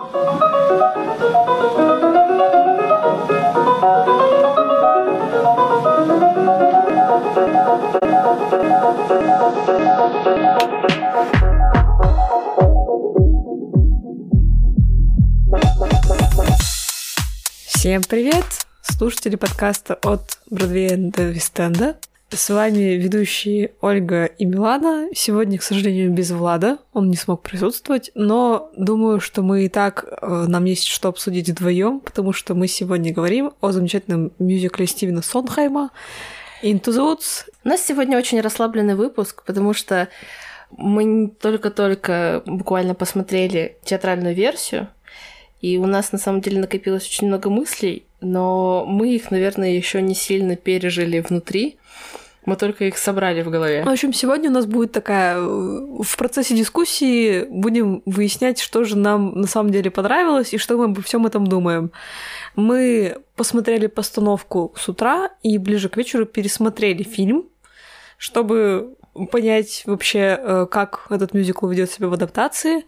Всем привет! Слушатели подкаста от Бродвея до Вистенда. С вами ведущие Ольга и Милана. Сегодня, к сожалению, без Влада. Он не смог присутствовать, но думаю, что мы и так э, нам есть что обсудить вдвоем, потому что мы сегодня говорим о замечательном мюзикле Стивена Сонхайма Into the Woods. У нас сегодня очень расслабленный выпуск, потому что мы только-только буквально посмотрели театральную версию, и у нас на самом деле накопилось очень много мыслей, но мы их, наверное, еще не сильно пережили внутри. Мы только их собрали в голове. В общем, сегодня у нас будет такая... э, В процессе дискуссии будем выяснять, что же нам на самом деле понравилось и что мы обо всем этом думаем. Мы посмотрели постановку с утра и ближе к вечеру пересмотрели фильм, чтобы понять вообще, э, как этот мюзикл ведет себя в адаптации.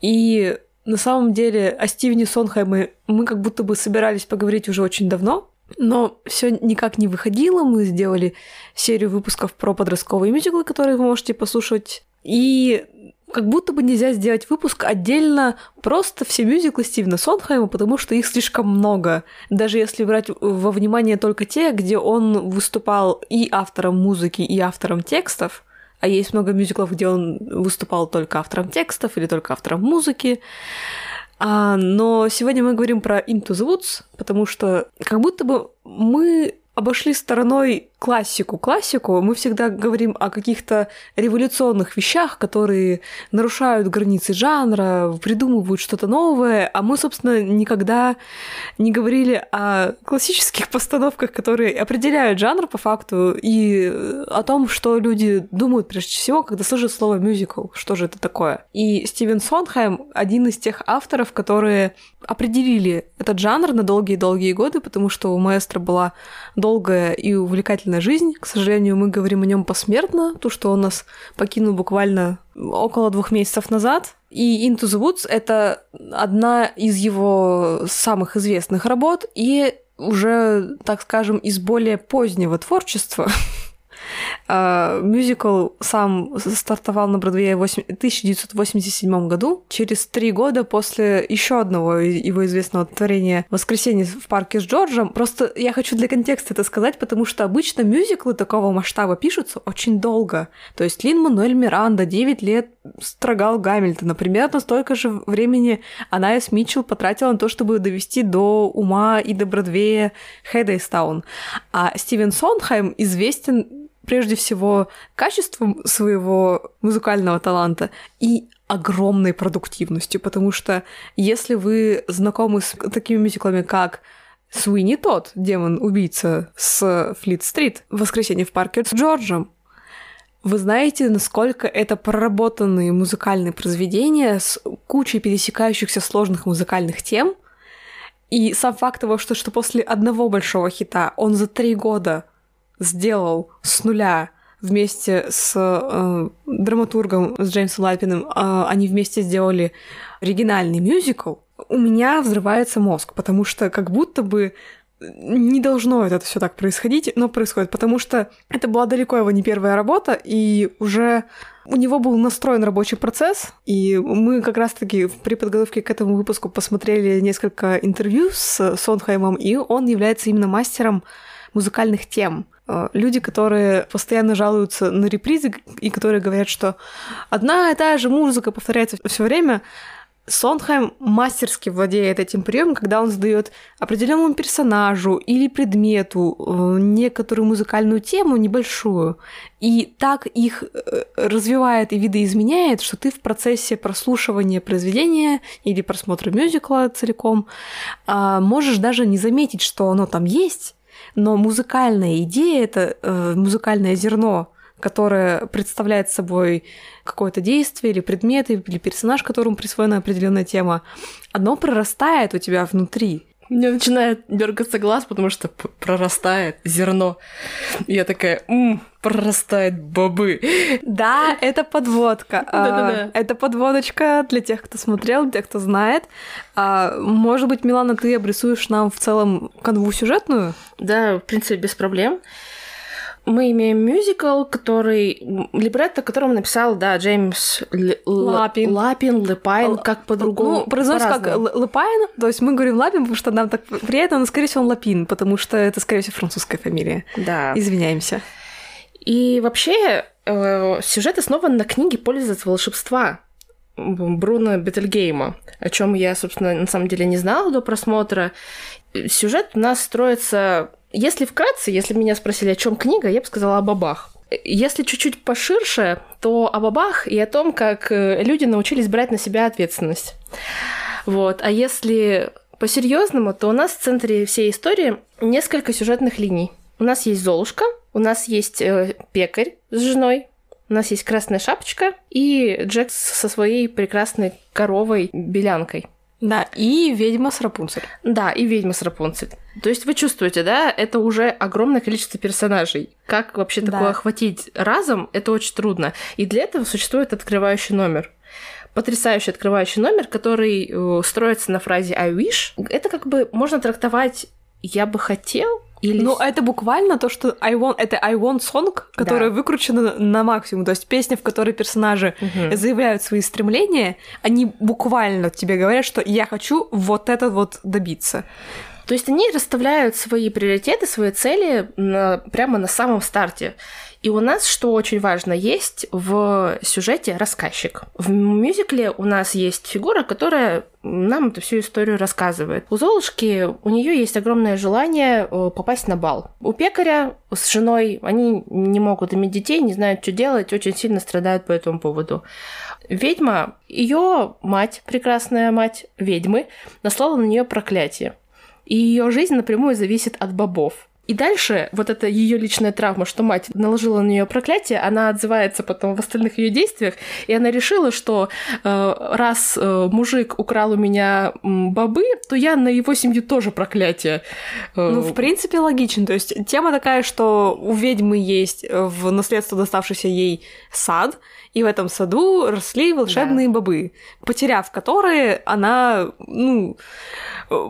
И на самом деле о Стивене Сонхайме мы как будто бы собирались поговорить уже очень давно, но все никак не выходило. Мы сделали серию выпусков про подростковые мюзиклы, которые вы можете послушать. И как будто бы нельзя сделать выпуск отдельно просто все мюзиклы Стивена Сонхайма, потому что их слишком много. Даже если брать во внимание только те, где он выступал и автором музыки, и автором текстов, а есть много мюзиклов, где он выступал только автором текстов или только автором музыки. А, но сегодня мы говорим про Into the Woods, потому что как будто бы мы обошли стороной классику. Классику мы всегда говорим о каких-то революционных вещах, которые нарушают границы жанра, придумывают что-то новое, а мы, собственно, никогда не говорили о классических постановках, которые определяют жанр по факту, и о том, что люди думают прежде всего, когда слышат слово мюзикл, что же это такое. И Стивен Сонхайм один из тех авторов, которые определили этот жанр на долгие-долгие годы, потому что у маэстро была долгая и увлекательная жизнь. К сожалению, мы говорим о нем посмертно, то, что он нас покинул буквально около двух месяцев назад. И Into the Woods — это одна из его самых известных работ и уже, так скажем, из более позднего творчества. А, Мюзикл сам стартовал на Бродвее в 1987 году, через три года после еще одного его известного творения «Воскресенье в парке с Джорджем». Просто я хочу для контекста это сказать, потому что обычно мюзиклы такого масштаба пишутся очень долго. То есть Лин Мануэль Миранда 9 лет строгал Гамильтона. Примерно столько же времени Анаис Митчелл потратила на то, чтобы довести до ума и до Бродвея Хэддейстаун. А Стивен Сонхайм известен прежде всего качеством своего музыкального таланта и огромной продуктивностью, потому что если вы знакомы с такими мюзиклами, как Суини тот, демон-убийца с Флит-стрит, «Воскресенье в парке с Джорджем», вы знаете, насколько это проработанные музыкальные произведения с кучей пересекающихся сложных музыкальных тем, и сам факт того, что, что после одного большого хита он за три года сделал с нуля вместе с э, драматургом, с Джеймсом Лапиным, э, они вместе сделали оригинальный мюзикл, у меня взрывается мозг, потому что как будто бы не должно это все так происходить, но происходит, потому что это была далеко его не первая работа, и уже у него был настроен рабочий процесс, и мы как раз-таки при подготовке к этому выпуску посмотрели несколько интервью с Сонхаймом, и он является именно мастером музыкальных тем. Э, люди, которые постоянно жалуются на репризы и которые говорят, что одна и та же музыка повторяется все время, Сонхайм мастерски владеет этим приемом, когда он задает определенному персонажу или предмету э, некоторую музыкальную тему небольшую, и так их э, развивает и видоизменяет, что ты в процессе прослушивания произведения или просмотра мюзикла целиком а, можешь даже не заметить, что оно там есть, но музыкальная идея, это э, музыкальное зерно, которое представляет собой какое-то действие или предмет, или персонаж, которому присвоена определенная тема, оно прорастает у тебя внутри. Мне начинает дергаться глаз, потому что прорастает зерно. И я такая, м прорастает бобы. Да, это подводка. Да-да-да. Это подводочка для тех, кто смотрел, для тех, кто знает. А, может быть, Милана, ты обрисуешь нам в целом канву сюжетную? Да, в принципе, без проблем. Мы имеем мюзикл, который... Либретто, которому написал, да, Джеймс Л... Лапин. Лапин, Лепайн, как по-другому. Ну, произносится как по-разному. Л- Лепайн, то есть мы говорим Лапин, потому что нам так приятно, но, скорее всего, он Лапин, потому что это, скорее всего, французская фамилия. Да. Извиняемся. И вообще э, сюжет основан на книге «Пользоваться волшебства» Бруно Бетельгейма, о чем я, собственно, на самом деле не знала до просмотра. Сюжет у нас строится... Если вкратце, если меня спросили, о чем книга, я бы сказала о бабах. Если чуть-чуть поширше, то о бабах и о том, как э, люди научились брать на себя ответственность. Вот. А если по-серьезному, то у нас в центре всей истории несколько сюжетных линий. У нас есть Золушка, у нас есть э, пекарь с женой, у нас есть красная шапочка и Джек со своей прекрасной коровой белянкой. Да, и ведьма с Рапунцель. Да, и ведьма с Рапунцель. То есть вы чувствуете, да, это уже огромное количество персонажей. Как вообще Да. такое охватить разом, это очень трудно. И для этого существует открывающий номер. Потрясающий открывающий номер, который э, строится на фразе I wish. Это как бы можно трактовать я бы хотел или Ну, это буквально то, что I want, это I want song, которая Да. выкручена на максимум. То есть песня, в которой персонажи Мгм. заявляют свои стремления, они буквально тебе говорят, что я хочу вот это вот добиться. То есть они расставляют свои приоритеты, свои цели на- прямо на самом старте. И у нас, что очень важно, есть в сюжете рассказчик. В мюзикле у нас есть фигура, которая нам эту всю историю рассказывает. У Золушки у нее есть огромное желание э, попасть на бал. У пекаря с женой они не могут иметь детей, не знают, что делать, очень сильно страдают по этому поводу. Ведьма, ее мать, прекрасная мать ведьмы, наслала на нее проклятие. И ее жизнь напрямую зависит от бобов. И дальше вот эта ее личная травма, что мать наложила на нее проклятие, она отзывается потом в остальных ее действиях, и она решила, что э, раз э, мужик украл у меня бобы, то я на его семью тоже проклятие. э, Ну, в принципе, логично. То есть тема такая, что у ведьмы есть э, в наследство доставшийся ей сад, и в этом саду росли волшебные бобы, потеряв которые, она, ну,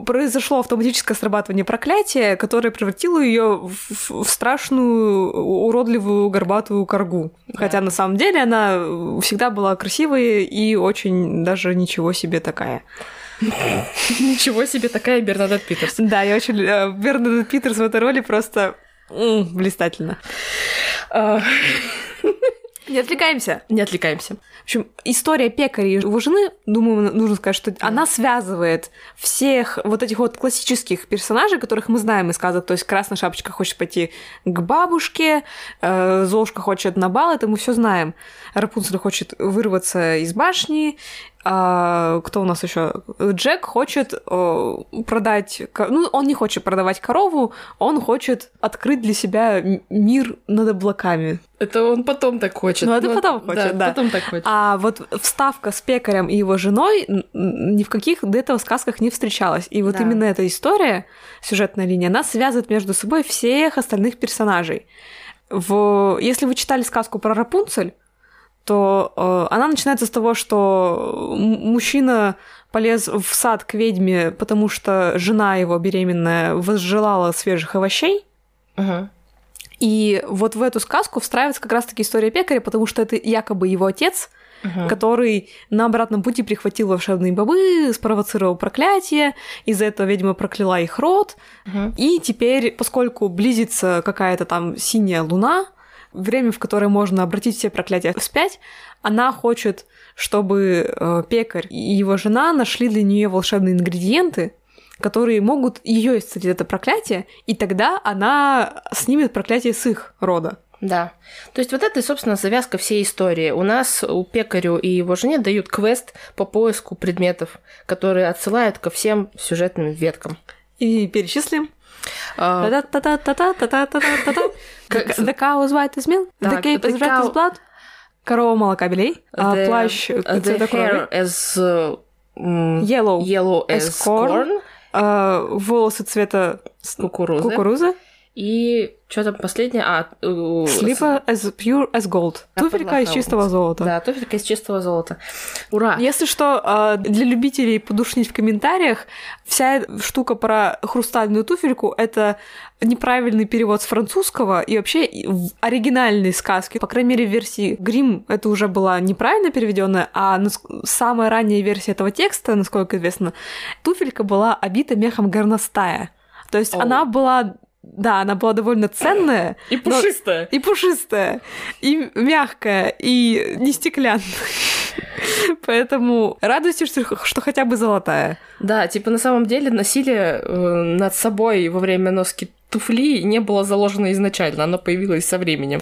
произошло автоматическое срабатывание проклятия, которое превратило ее в, в страшную, уродливую, горбатую коргу. Хотя на самом деле она всегда была красивой и очень даже ничего себе такая. Ничего себе, такая Бернадет Питерс. Да, я очень... э, Бернадет Питерс в этой роли просто блистательно. Не отвлекаемся. Не отвлекаемся. В общем, история пекаря и жены, думаю, нужно сказать, что она связывает всех вот этих вот классических персонажей, которых мы знаем из сказок. То есть Красная Шапочка хочет пойти к бабушке, э, Золушка хочет на бал, это мы все знаем. Рапунцель хочет вырваться из башни, а, кто у нас еще? Джек хочет э, продать... Ну, он не хочет продавать корову, он хочет открыть для себя мир над облаками. Это он потом так хочет. Ну, это потом хочет, да. потом так хочет. А вот вставка с пекарем и его женой ни в каких до этого сказках не встречалась. И вот Да. именно эта история, сюжетная линия, она связывает между собой всех остальных персонажей. В... Если вы читали сказку про Рапунцель, то э, она начинается с того, что мужчина полез в сад к ведьме, потому что жена его беременная возжелала свежих овощей. Ага. И вот в эту сказку встраивается как раз-таки история пекаря, потому что это якобы его отец, Ага. который на обратном пути прихватил волшебные бобы, спровоцировал проклятие, из-за этого ведьма прокляла их род, Ага. и теперь, поскольку близится какая-то там синяя луна, время, в которое можно обратить все проклятия вспять, она хочет, чтобы э, пекарь и его жена нашли для нее волшебные ингредиенты, которые могут ее исцелить это проклятие, и тогда она снимет проклятие с их рода. Да. То есть вот это, собственно, завязка всей истории. У нас у пекарю и его жене дают квест по поиску предметов, которые отсылают ко всем сюжетным веткам. И перечислим. The cow is white as milk, the cape is red as blood. Корова молока белей, плащ цвета крови. is yellow, yellow as corn. Волосы цвета кукурузы. И что там последнее? А, Slipper as pure as gold. Я Туфелька из чистого золота. Да, туфелька из чистого золота. Ура! Если что, э, для любителей подушнить в комментариях, вся штука про хрустальную туфельку — это неправильный перевод с французского, и вообще в оригинальной сказке, по крайней мере, в версии Грим это уже была неправильно переведенная, а нас- самая ранняя версия этого текста, насколько известно, туфелька была обита мехом горностая. То есть О. она была, да, она была довольно ценная, И пушистая. и пушистая, и мягкая, и не стеклянная. Поэтому радуйся, что, что хотя бы золотая. Да, типа на самом деле насилие э, над собой во время носки туфли не было заложено изначально, оно появилось со временем.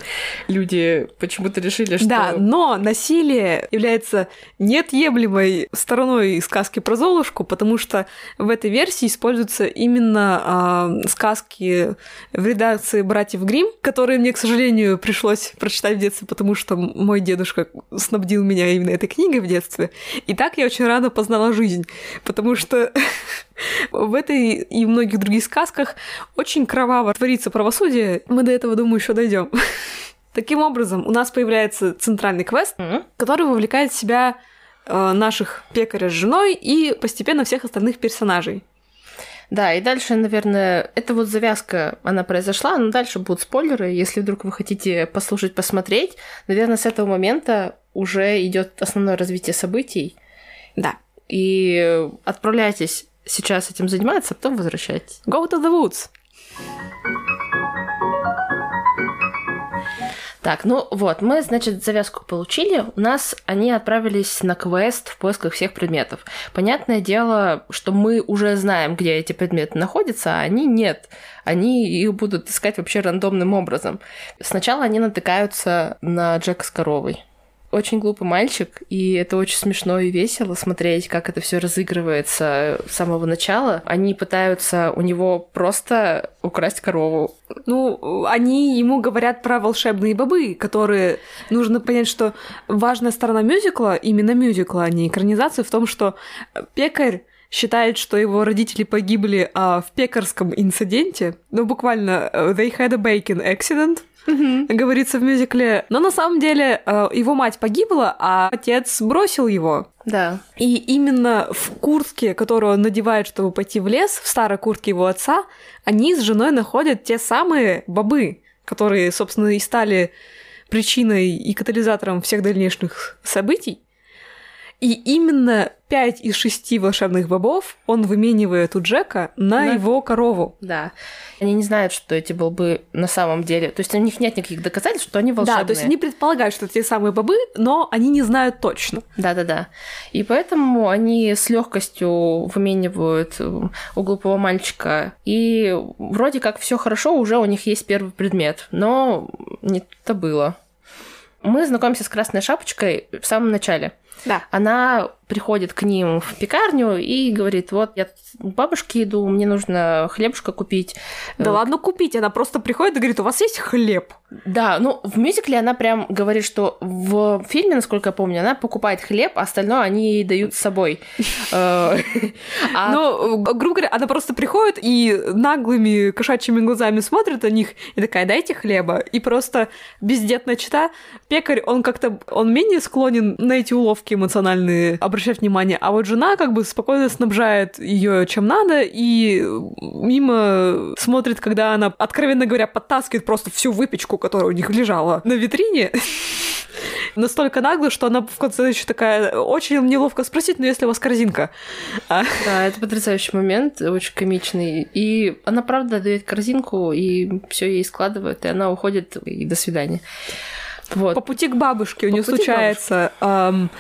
Люди почему-то решили, что... Да, но насилие является неотъемлемой стороной сказки про Золушку, потому что в этой версии используются именно а, сказки в редакции братьев Грим, которые мне, к сожалению, пришлось прочитать в детстве, потому что мой дедушка снабдил меня именно этой книгой в детстве. И так я очень рано познала жизнь, потому что в этой и многих других сказках очень кроваво творится правосудие. Мы до этого, думаю, еще дойдем. Таким образом, у нас появляется центральный квест, М? который вовлекает в себя э, наших пекаря с женой и постепенно всех остальных персонажей. Да, и дальше, наверное, эта вот завязка, она произошла, но дальше будут спойлеры, если вдруг вы хотите послушать, посмотреть. Наверное, с этого момента уже идет основное развитие событий, Да. и отправляйтесь сейчас этим заниматься, а потом возвращайтесь. Go to the woods. Так, ну вот, мы, значит, завязку получили. У нас они отправились на квест в поисках всех предметов. Понятное дело, что мы уже знаем, где эти предметы находятся, а они нет. Они их будут искать вообще рандомным образом. Сначала они натыкаются на Джека с коровой. Очень глупый мальчик, и это очень смешно и весело смотреть, как это все разыгрывается с самого начала. Они пытаются у него просто украсть корову. Ну, они ему говорят про волшебные бобы, которые нужно понять, что важная сторона мюзикла, именно мюзикла, а не экранизации, в том, что пекарь считает, что его родители погибли а, в пекарском инциденте. Ну, буквально, э, they had a bacon accident, говорится в мюзикле. Но на самом деле э, его мать погибла, а отец бросил его. Да. И именно в куртке, которую он надевает, чтобы пойти в лес, в старой куртке его отца, они с женой находят те самые бобы, которые, собственно, и стали причиной и катализатором всех дальнейших событий. И именно пять из шести волшебных бобов он выменивает у Джека на Да. его корову. Да. Они не знают, что эти бобы на самом деле. То есть у них нет никаких доказательств, что они волшебные. Да, то есть они предполагают, что это те самые бобы, но они не знают точно. Да, да, да. И поэтому они с легкостью выменивают э, у глупого мальчика. И вроде как все хорошо, уже у них есть первый предмет. Но не то было. Мы знакомимся с Красной Шапочкой в самом начале. Да. Она приходит к ним в пекарню и говорит, вот я к бабушке иду, мне нужно хлебушка купить. Да Э, ладно купить, она просто приходит и говорит, у вас есть хлеб? Да, ну в мюзикле она прям говорит, что в фильме, насколько я помню, она покупает хлеб, а остальное они ей дают с собой. Э, а- Ну, грубо говоря, она просто приходит и наглыми кошачьими глазами смотрит на них и такая, дайте хлеба. И просто бездетная чита. Пекарь, он как-то, он менее склонен на эти уловки эмоциональные обращать внимание, а вот жена как бы спокойно снабжает ее чем надо и мимо смотрит, когда она, откровенно говоря, подтаскивает просто всю выпечку, которая у них лежала на витрине. Настолько нагло, что она в конце еще такая, очень неловко спросить, но если у вас корзинка. А, Да, это потрясающий момент, очень комичный. И она, правда, дает корзинку, и все ей складывает, и она уходит, и до свидания. Вот. По пути к бабушке у нее случается ам,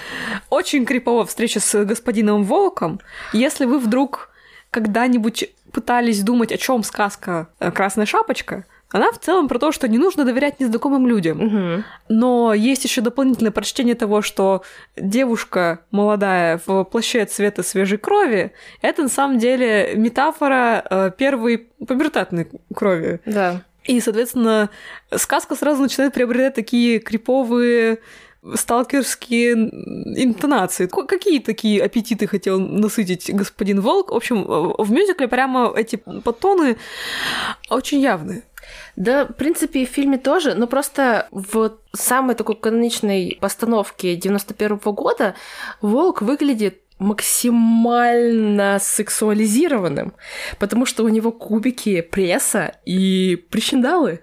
очень криповая встреча с господином Волком. Если вы вдруг когда-нибудь пытались думать, о чем сказка э, Красная шапочка, она в целом про то, что не нужно доверять незнакомым людям. Мгм. Но есть еще дополнительное прочтение того, что девушка молодая в плаще цвета свежей крови это на самом деле метафора э, первой пубертатной крови. Да. И, соответственно, сказка сразу начинает приобретать такие криповые сталкерские интонации. Какие такие аппетиты хотел насытить господин Волк? В общем, в мюзикле прямо эти подтоны очень явные. Да, в принципе, и в фильме тоже, но просто в самой такой каноничной постановке 91 -го года Волк выглядит максимально сексуализированным, потому что у него кубики пресса и причиндалы.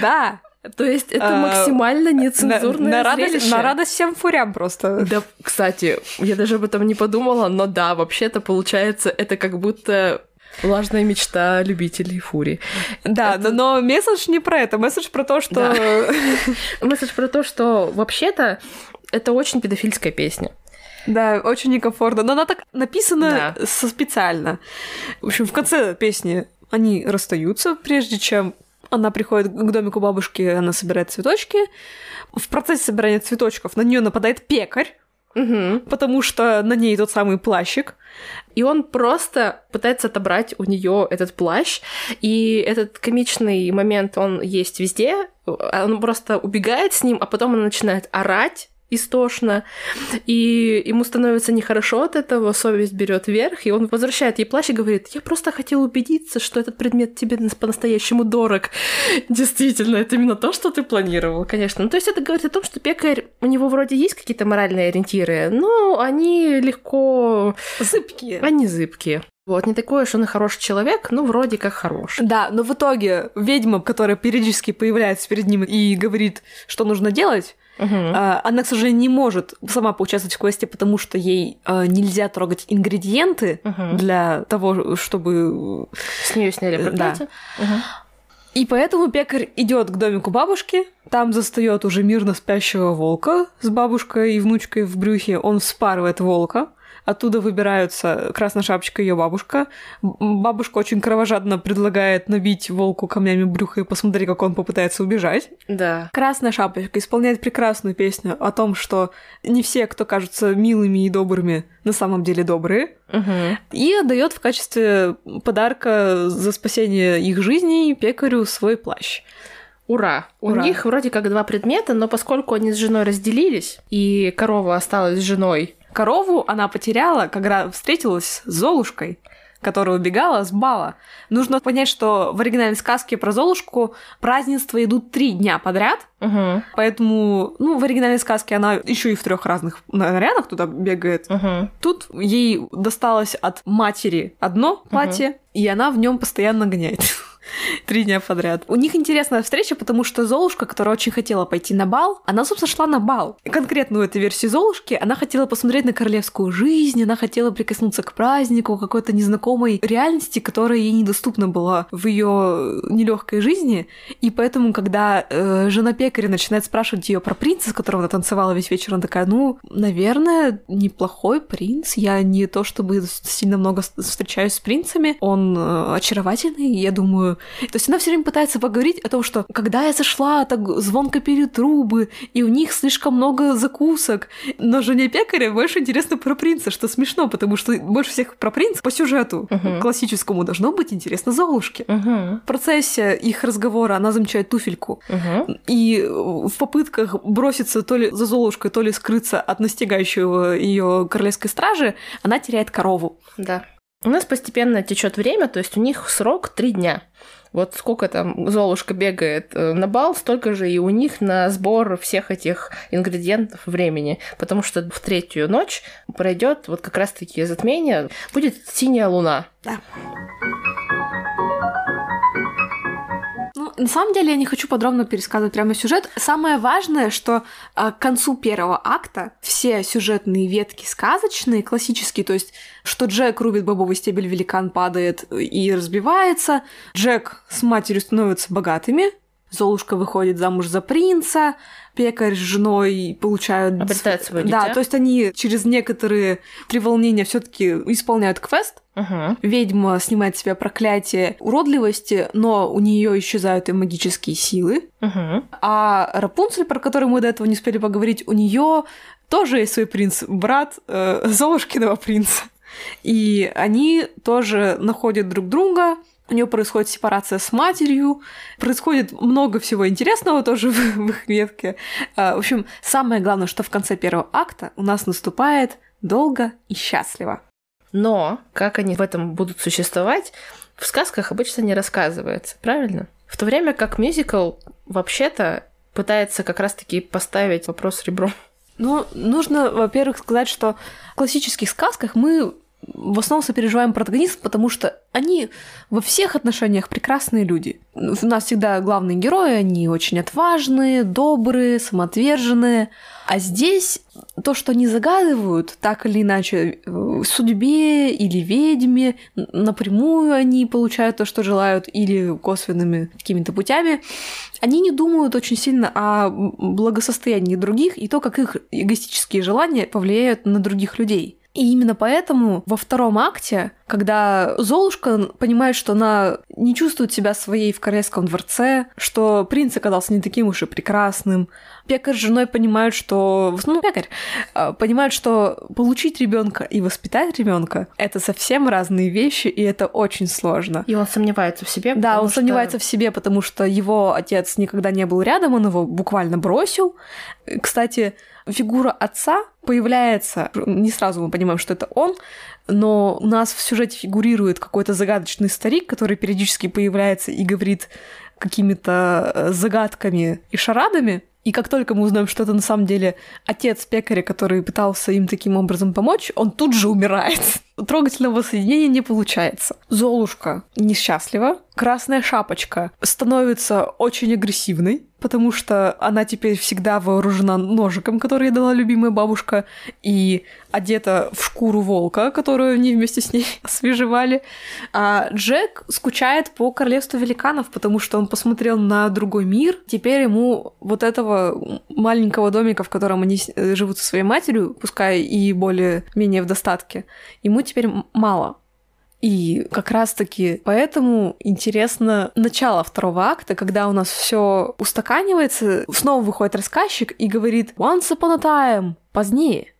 Да, то есть это а, максимально нецензурное на, на радость, на радость всем фурям просто. Да, кстати, я даже об этом не подумала, но да, вообще-то получается, это как будто Влажная мечта любителей фури. Да, это... но месседж не про это. Месседж про то, что... Да. месседж про то, что вообще-то это очень педофильская песня. Да, очень некомфортно. Но она так написана да. специально. В общем, в конце песни они расстаются, прежде чем она приходит к домику бабушки, она собирает цветочки. В процессе собирания цветочков на нее нападает пекарь. Угу. Потому что на ней тот самый плащик. И он просто пытается отобрать у нее этот плащ. И этот комичный момент, он есть везде. Он просто убегает с ним, а потом она начинает орать истошно, и ему становится нехорошо от этого, совесть берет верх, и он возвращает ей плащ и говорит, я просто хотел убедиться, что этот предмет тебе по-настоящему дорог. Действительно, это именно то, что ты планировал, конечно. Ну, то есть это говорит о том, что пекарь, у него вроде есть какие-то моральные ориентиры, но они легко... Зыбкие. Они зыбкие. Вот, не такой уж он и хороший человек, ну, вроде как хороший. Да, но в итоге ведьма, которая периодически появляется перед ним и говорит, что нужно делать, Угу. Она, к сожалению, не может сама поучаствовать в квесте, потому что ей а, нельзя трогать ингредиенты угу. для того, чтобы... С нее сняли проклятие. Да. Угу. И поэтому пекарь идет к домику бабушки, там застает уже мирно спящего волка с бабушкой и внучкой в брюхе. Он вспарывает волка. Оттуда выбираются Красная Шапочка и ее бабушка. Бабушка очень кровожадно предлагает набить волку камнями брюха и посмотреть, как он попытается убежать. Да. Красная Шапочка исполняет прекрасную песню о том, что не все, кто кажутся милыми и добрыми, на самом деле добрые. Угу. И отдает в качестве подарка за спасение их жизней пекарю свой плащ. Ура! Ура! У них вроде как два предмета, но поскольку они с женой разделились, и корова осталась с женой Корову она потеряла, когда встретилась с Золушкой, которая убегала с бала. Нужно понять, что в оригинальной сказке про Золушку празднества идут три дня подряд, угу. поэтому, ну, в оригинальной сказке она еще и в трех разных нарядах туда бегает. Угу. Тут ей досталось от матери одно платье, угу. и она в нем постоянно гоняет. Три дня подряд. У них интересная встреча, потому что Золушка, которая очень хотела пойти на бал, она, собственно, шла на бал. Конкретно у этой версии Золушки она хотела посмотреть на королевскую жизнь, она хотела прикоснуться к празднику, какой-то незнакомой реальности, которая ей недоступна была в ее нелегкой жизни. И поэтому, когда э, жена пекаря начинает спрашивать ее про принца, с которого она танцевала весь вечер, она такая, ну, наверное, неплохой принц. Я не то чтобы сильно много встречаюсь с принцами. Он э, очаровательный, я думаю, то есть она все время пытается поговорить о том, что когда я зашла, так звонко пели трубы, и у них слишком много закусок. Но жене пекаря больше интересно про принца, что смешно, потому что больше всех про принца по сюжету uh-huh. классическому должно быть интересно Золушке. Uh-huh. В процессе их разговора она замечает туфельку. Uh-huh. И в попытках броситься то ли за Золушкой, то ли скрыться от настигающего ее королевской стражи, она теряет корову. Да. У нас постепенно течет время, то есть у них срок три дня. Вот сколько там Золушка бегает э, на бал, столько же и у них на сбор всех этих ингредиентов времени. Потому что в третью ночь пройдет вот как раз-таки затмение, будет синяя луна. Да. На самом деле я не хочу подробно пересказывать прямо сюжет. Самое важное, что э, к концу первого акта все сюжетные ветки сказочные, классические, то есть что Джек рубит бобовый стебель, великан падает и разбивается, Джек с матерью становятся богатыми, Золушка выходит замуж за принца, пекарь с женой получают... Обретают свое дитя. Да, то есть они через некоторые треволнения все таки исполняют квест. Угу. Ведьма снимает с себя проклятие уродливости, но у нее исчезают и магические силы. Угу. А Рапунцель, про которую мы до этого не успели поговорить, у нее тоже есть свой принц, брат э, Золушкиного принца. И они тоже находят друг друга, у нее происходит сепарация с матерью, происходит много всего интересного тоже в, в их ветке. А, в общем, самое главное, что в конце первого акта у нас наступает долго и счастливо. Но как они в этом будут существовать, в сказках обычно не рассказывается, правильно? В то время как мюзикл вообще-то пытается как раз-таки поставить вопрос ребром. Ну, нужно, во-первых, сказать, что в классических сказках мы в основном сопереживаем протагонист, потому что они во всех отношениях прекрасные люди. У нас всегда главные герои, они очень отважные, добрые, самоотверженные. А здесь то, что они загадывают, так или иначе, судьбе или ведьме, напрямую они получают то, что желают, или косвенными какими-то путями, они не думают очень сильно о благосостоянии других и то, как их эгоистические желания повлияют на других людей. И именно поэтому во втором акте, когда Золушка понимает, что она не чувствует себя своей в королевском дворце, что принц оказался не таким уж и прекрасным, пекарь с женой понимают, что... Ну, пекарь а, понимают, что получить ребенка и воспитать ребенка это совсем разные вещи, и это очень сложно. И он сомневается в себе. Да, он что... сомневается в себе, потому что его отец никогда не был рядом, он его буквально бросил. Кстати, фигура отца появляется, не сразу мы понимаем, что это он, но у нас в сюжете фигурирует какой-то загадочный старик, который периодически появляется и говорит какими-то э, загадками и шарадами, и как только мы узнаем, что это на самом деле отец пекаря, который пытался им таким образом помочь, он тут же умирает. Трогательного соединения не получается. Золушка несчастлива. Красная шапочка становится очень агрессивной, потому что она теперь всегда вооружена ножиком, который ей дала любимая бабушка, и одета в шкуру волка, которую они вместе с ней освежевали. А Джек скучает по королевству великанов, потому что он посмотрел на другой мир. Теперь ему вот этого маленького домика, в котором они э, живут со своей матерью, пускай и более-менее в достатке, ему теперь мало. И как раз-таки поэтому интересно начало второго акта, когда у нас все устаканивается, снова выходит рассказчик и говорит «Once upon a time», позднее.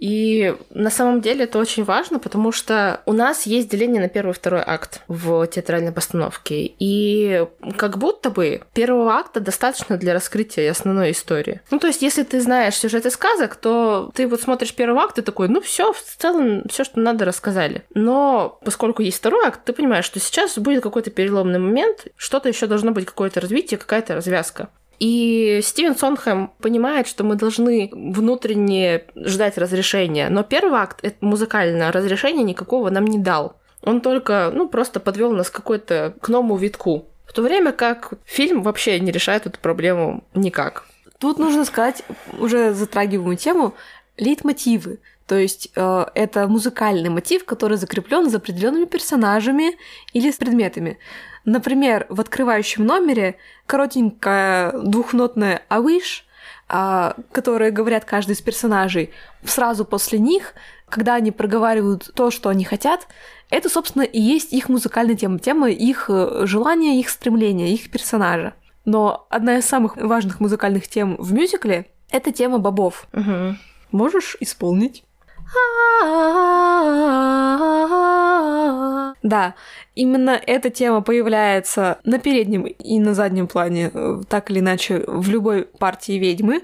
И на самом деле это очень важно, потому что у нас есть деление на первый и второй акт в театральной постановке. И как будто бы первого акта достаточно для раскрытия основной истории. Ну, то есть, если ты знаешь сюжеты сказок, то ты вот смотришь первый акт и такой, ну все, в целом все, что надо, рассказали. Но поскольку есть второй акт, ты понимаешь, что сейчас будет какой-то переломный момент, что-то еще должно быть, какое-то развитие, какая-то развязка. И Стивен Сонхэм понимает, что мы должны внутренне ждать разрешения. Но первый акт, музыкальное разрешение никакого нам не дал. Он только, ну, просто подвел нас к какой-то к новому витку. В то время как фильм вообще не решает эту проблему никак. Тут нужно сказать, уже затрагиваемую тему, лейтмотивы. То есть э, это музыкальный мотив, который закреплен за определенными персонажами или с предметами. Например, в открывающем номере коротенькая двухнотная «I wish», а, которые говорят каждый из персонажей, сразу после них, когда они проговаривают то, что они хотят, это, собственно, и есть их музыкальная тема, тема их э, желания, их стремления, их персонажа. Но одна из самых важных музыкальных тем в мюзикле — это тема бобов. Угу. Можешь исполнить? Да, именно эта тема появляется на переднем и на заднем плане, так или иначе, в любой партии ведьмы.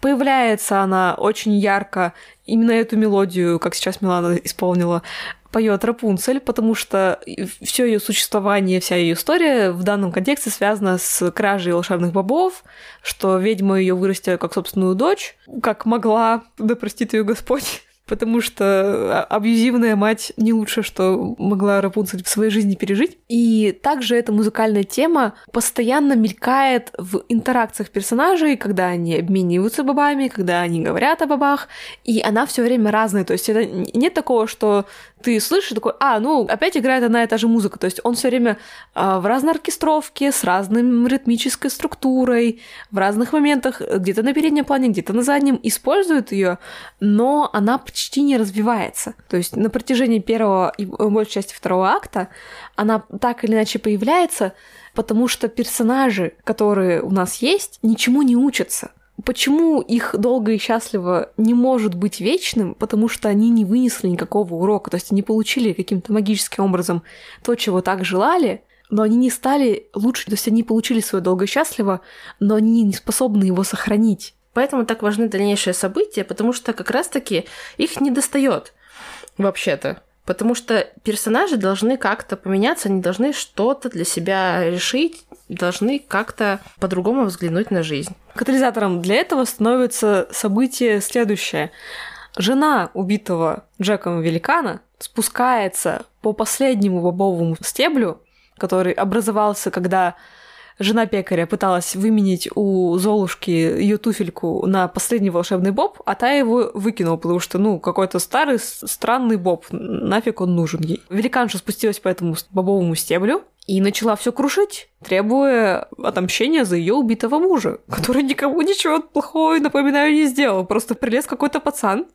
Появляется она очень ярко, именно эту мелодию, как сейчас Милана исполнила, поет Рапунцель, потому что все ее существование, вся ее история в данном контексте связана с кражей волшебных бобов, что ведьма ее вырастила как собственную дочь, как могла, да простит ее Господь потому что а, абьюзивная мать не лучше, что могла Рапунцель в своей жизни пережить. И также эта музыкальная тема постоянно мелькает в интеракциях персонажей, когда они обмениваются бабами, когда они говорят о бабах, и она все время разная. То есть это нет такого, что ты слышишь такой, а, ну, опять играет одна и та же музыка. То есть он все время а, в разной оркестровке, с разной ритмической структурой, в разных моментах, где-то на переднем плане, где-то на заднем, использует ее, но она почти не развивается. То есть на протяжении первого и большей части второго акта она так или иначе появляется, потому что персонажи, которые у нас есть, ничему не учатся. Почему их долго и счастливо не может быть вечным? Потому что они не вынесли никакого урока, то есть они получили каким-то магическим образом то, чего так желали, но они не стали лучше, то есть они получили свое долго и счастливо, но они не способны его сохранить. Поэтому так важны дальнейшие события, потому что как раз-таки их не достает вообще-то. Потому что персонажи должны как-то поменяться, они должны что-то для себя решить, должны как-то по-другому взглянуть на жизнь. Катализатором для этого становится событие следующее. Жена убитого Джеком великана спускается по последнему бобовому стеблю, который образовался, когда жена пекаря пыталась выменить у Золушки ее туфельку на последний волшебный боб, а та его выкинула, потому что, ну, какой-то старый странный боб, нафиг он нужен ей. Великанша спустилась по этому бобовому стеблю, и начала все крушить, требуя отомщения за ее убитого мужа, который никому ничего плохого, напоминаю, не сделал. Просто прилез какой-то пацан,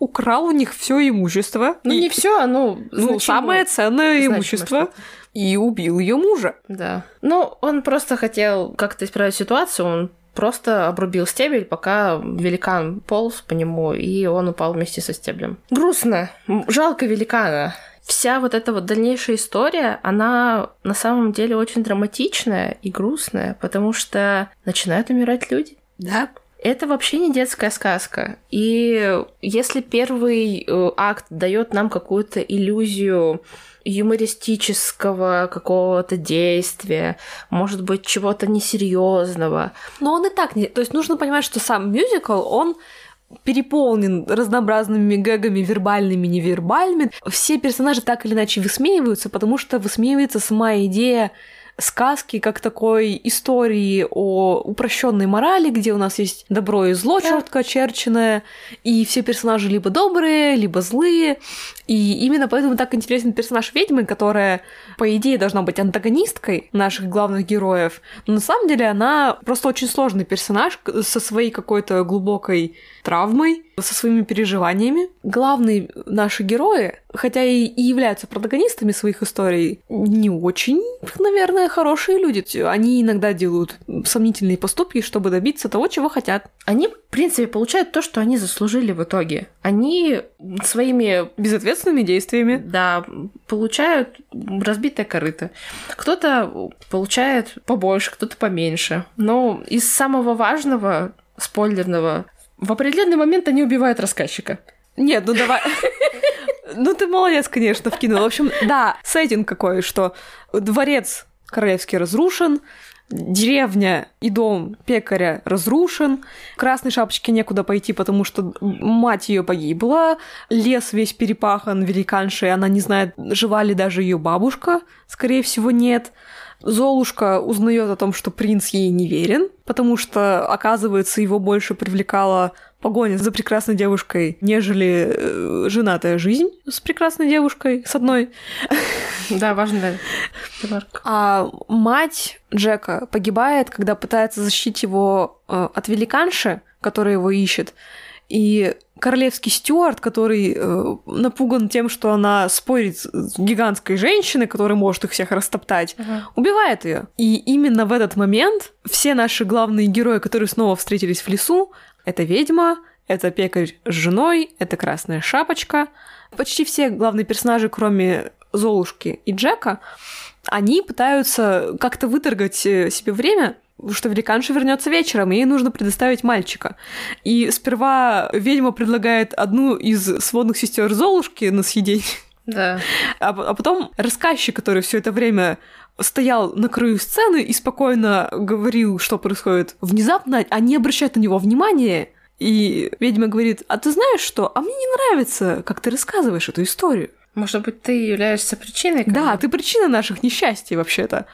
украл у них все имущество. Ну, и... не все, а ну, ну самое ценное имущество. И убил ее мужа. Да. Ну, он просто хотел как-то исправить ситуацию, он просто обрубил стебель, пока великан полз по нему, и он упал вместе со стеблем. Грустно. Жалко великана вся вот эта вот дальнейшая история, она на самом деле очень драматичная и грустная, потому что начинают умирать люди. Да. Это вообще не детская сказка. И если первый э, акт дает нам какую-то иллюзию юмористического какого-то действия, может быть, чего-то несерьезного. Но он и так не... То есть нужно понимать, что сам мюзикл, он переполнен разнообразными гэгами, вербальными, невербальными. Все персонажи так или иначе высмеиваются, потому что высмеивается сама идея сказки как такой истории о упрощенной морали, где у нас есть добро и зло да. четко очерченное, и все персонажи либо добрые, либо злые. И именно поэтому так интересен персонаж ведьмы, которая, по идее, должна быть антагонисткой наших главных героев. Но на самом деле она просто очень сложный персонаж со своей какой-то глубокой травмой, со своими переживаниями. Главные наши герои, хотя и, являются протагонистами своих историй, не очень, наверное, хорошие люди. Они иногда делают сомнительные поступки, чтобы добиться того, чего хотят. Они, в принципе, получают то, что они заслужили в итоге. Они своими безответственными действиями, да, получают разбитое корыто. Кто-то получает побольше, кто-то поменьше. Но из самого важного спойлерного в определенный момент они убивают рассказчика. Нет, ну давай. Ну ты молодец, конечно, вкинул. В общем, да, сеттинг какой, что дворец королевский разрушен, деревня и дом пекаря разрушен, красной шапочке некуда пойти, потому что мать ее погибла, лес весь перепахан великаншей, она не знает, жива ли даже ее бабушка, скорее всего, нет. Золушка узнает о том, что принц ей не верен, потому что, оказывается, его больше привлекала погоня за прекрасной девушкой, нежели э, женатая жизнь с прекрасной девушкой, с одной. Да, важная ремарка. А мать Джека погибает, когда пытается защитить его э, от великанши, которая его ищет. И королевский стюард, который э, напуган тем, что она спорит с гигантской женщиной, которая может их всех растоптать, uh-huh. убивает ее. И именно в этот момент все наши главные герои, которые снова встретились в лесу, это ведьма, это пекарь с женой, это красная шапочка. Почти все главные персонажи, кроме Золушки и Джека, они пытаются как-то выторгать э, себе время что великанша вернется вечером, и ей нужно предоставить мальчика. И сперва ведьма предлагает одну из сводных сестер Золушки на съедение. Да. А, а потом рассказчик, который все это время стоял на краю сцены и спокойно говорил, что происходит. Внезапно они обращают на него внимание, и ведьма говорит, а ты знаешь что? А мне не нравится, как ты рассказываешь эту историю. Может быть, ты являешься причиной? Да, ты причина наших несчастий вообще-то.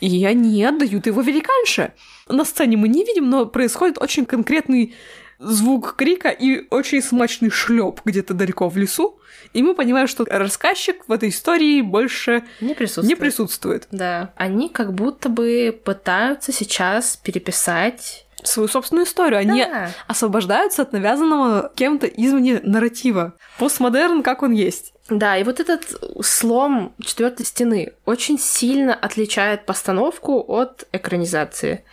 И они отдают его великанше. На сцене мы не видим, но происходит очень конкретный звук крика и очень смачный шлеп где-то далеко в лесу. И мы понимаем, что рассказчик в этой истории больше не присутствует. Не присутствует. Да. Они как будто бы пытаются сейчас переписать свою собственную историю. Они освобождаются от навязанного кем-то извне нарратива. Постмодерн, как он есть. Да, и вот этот слом четвертой стены очень сильно отличает постановку от экранизации.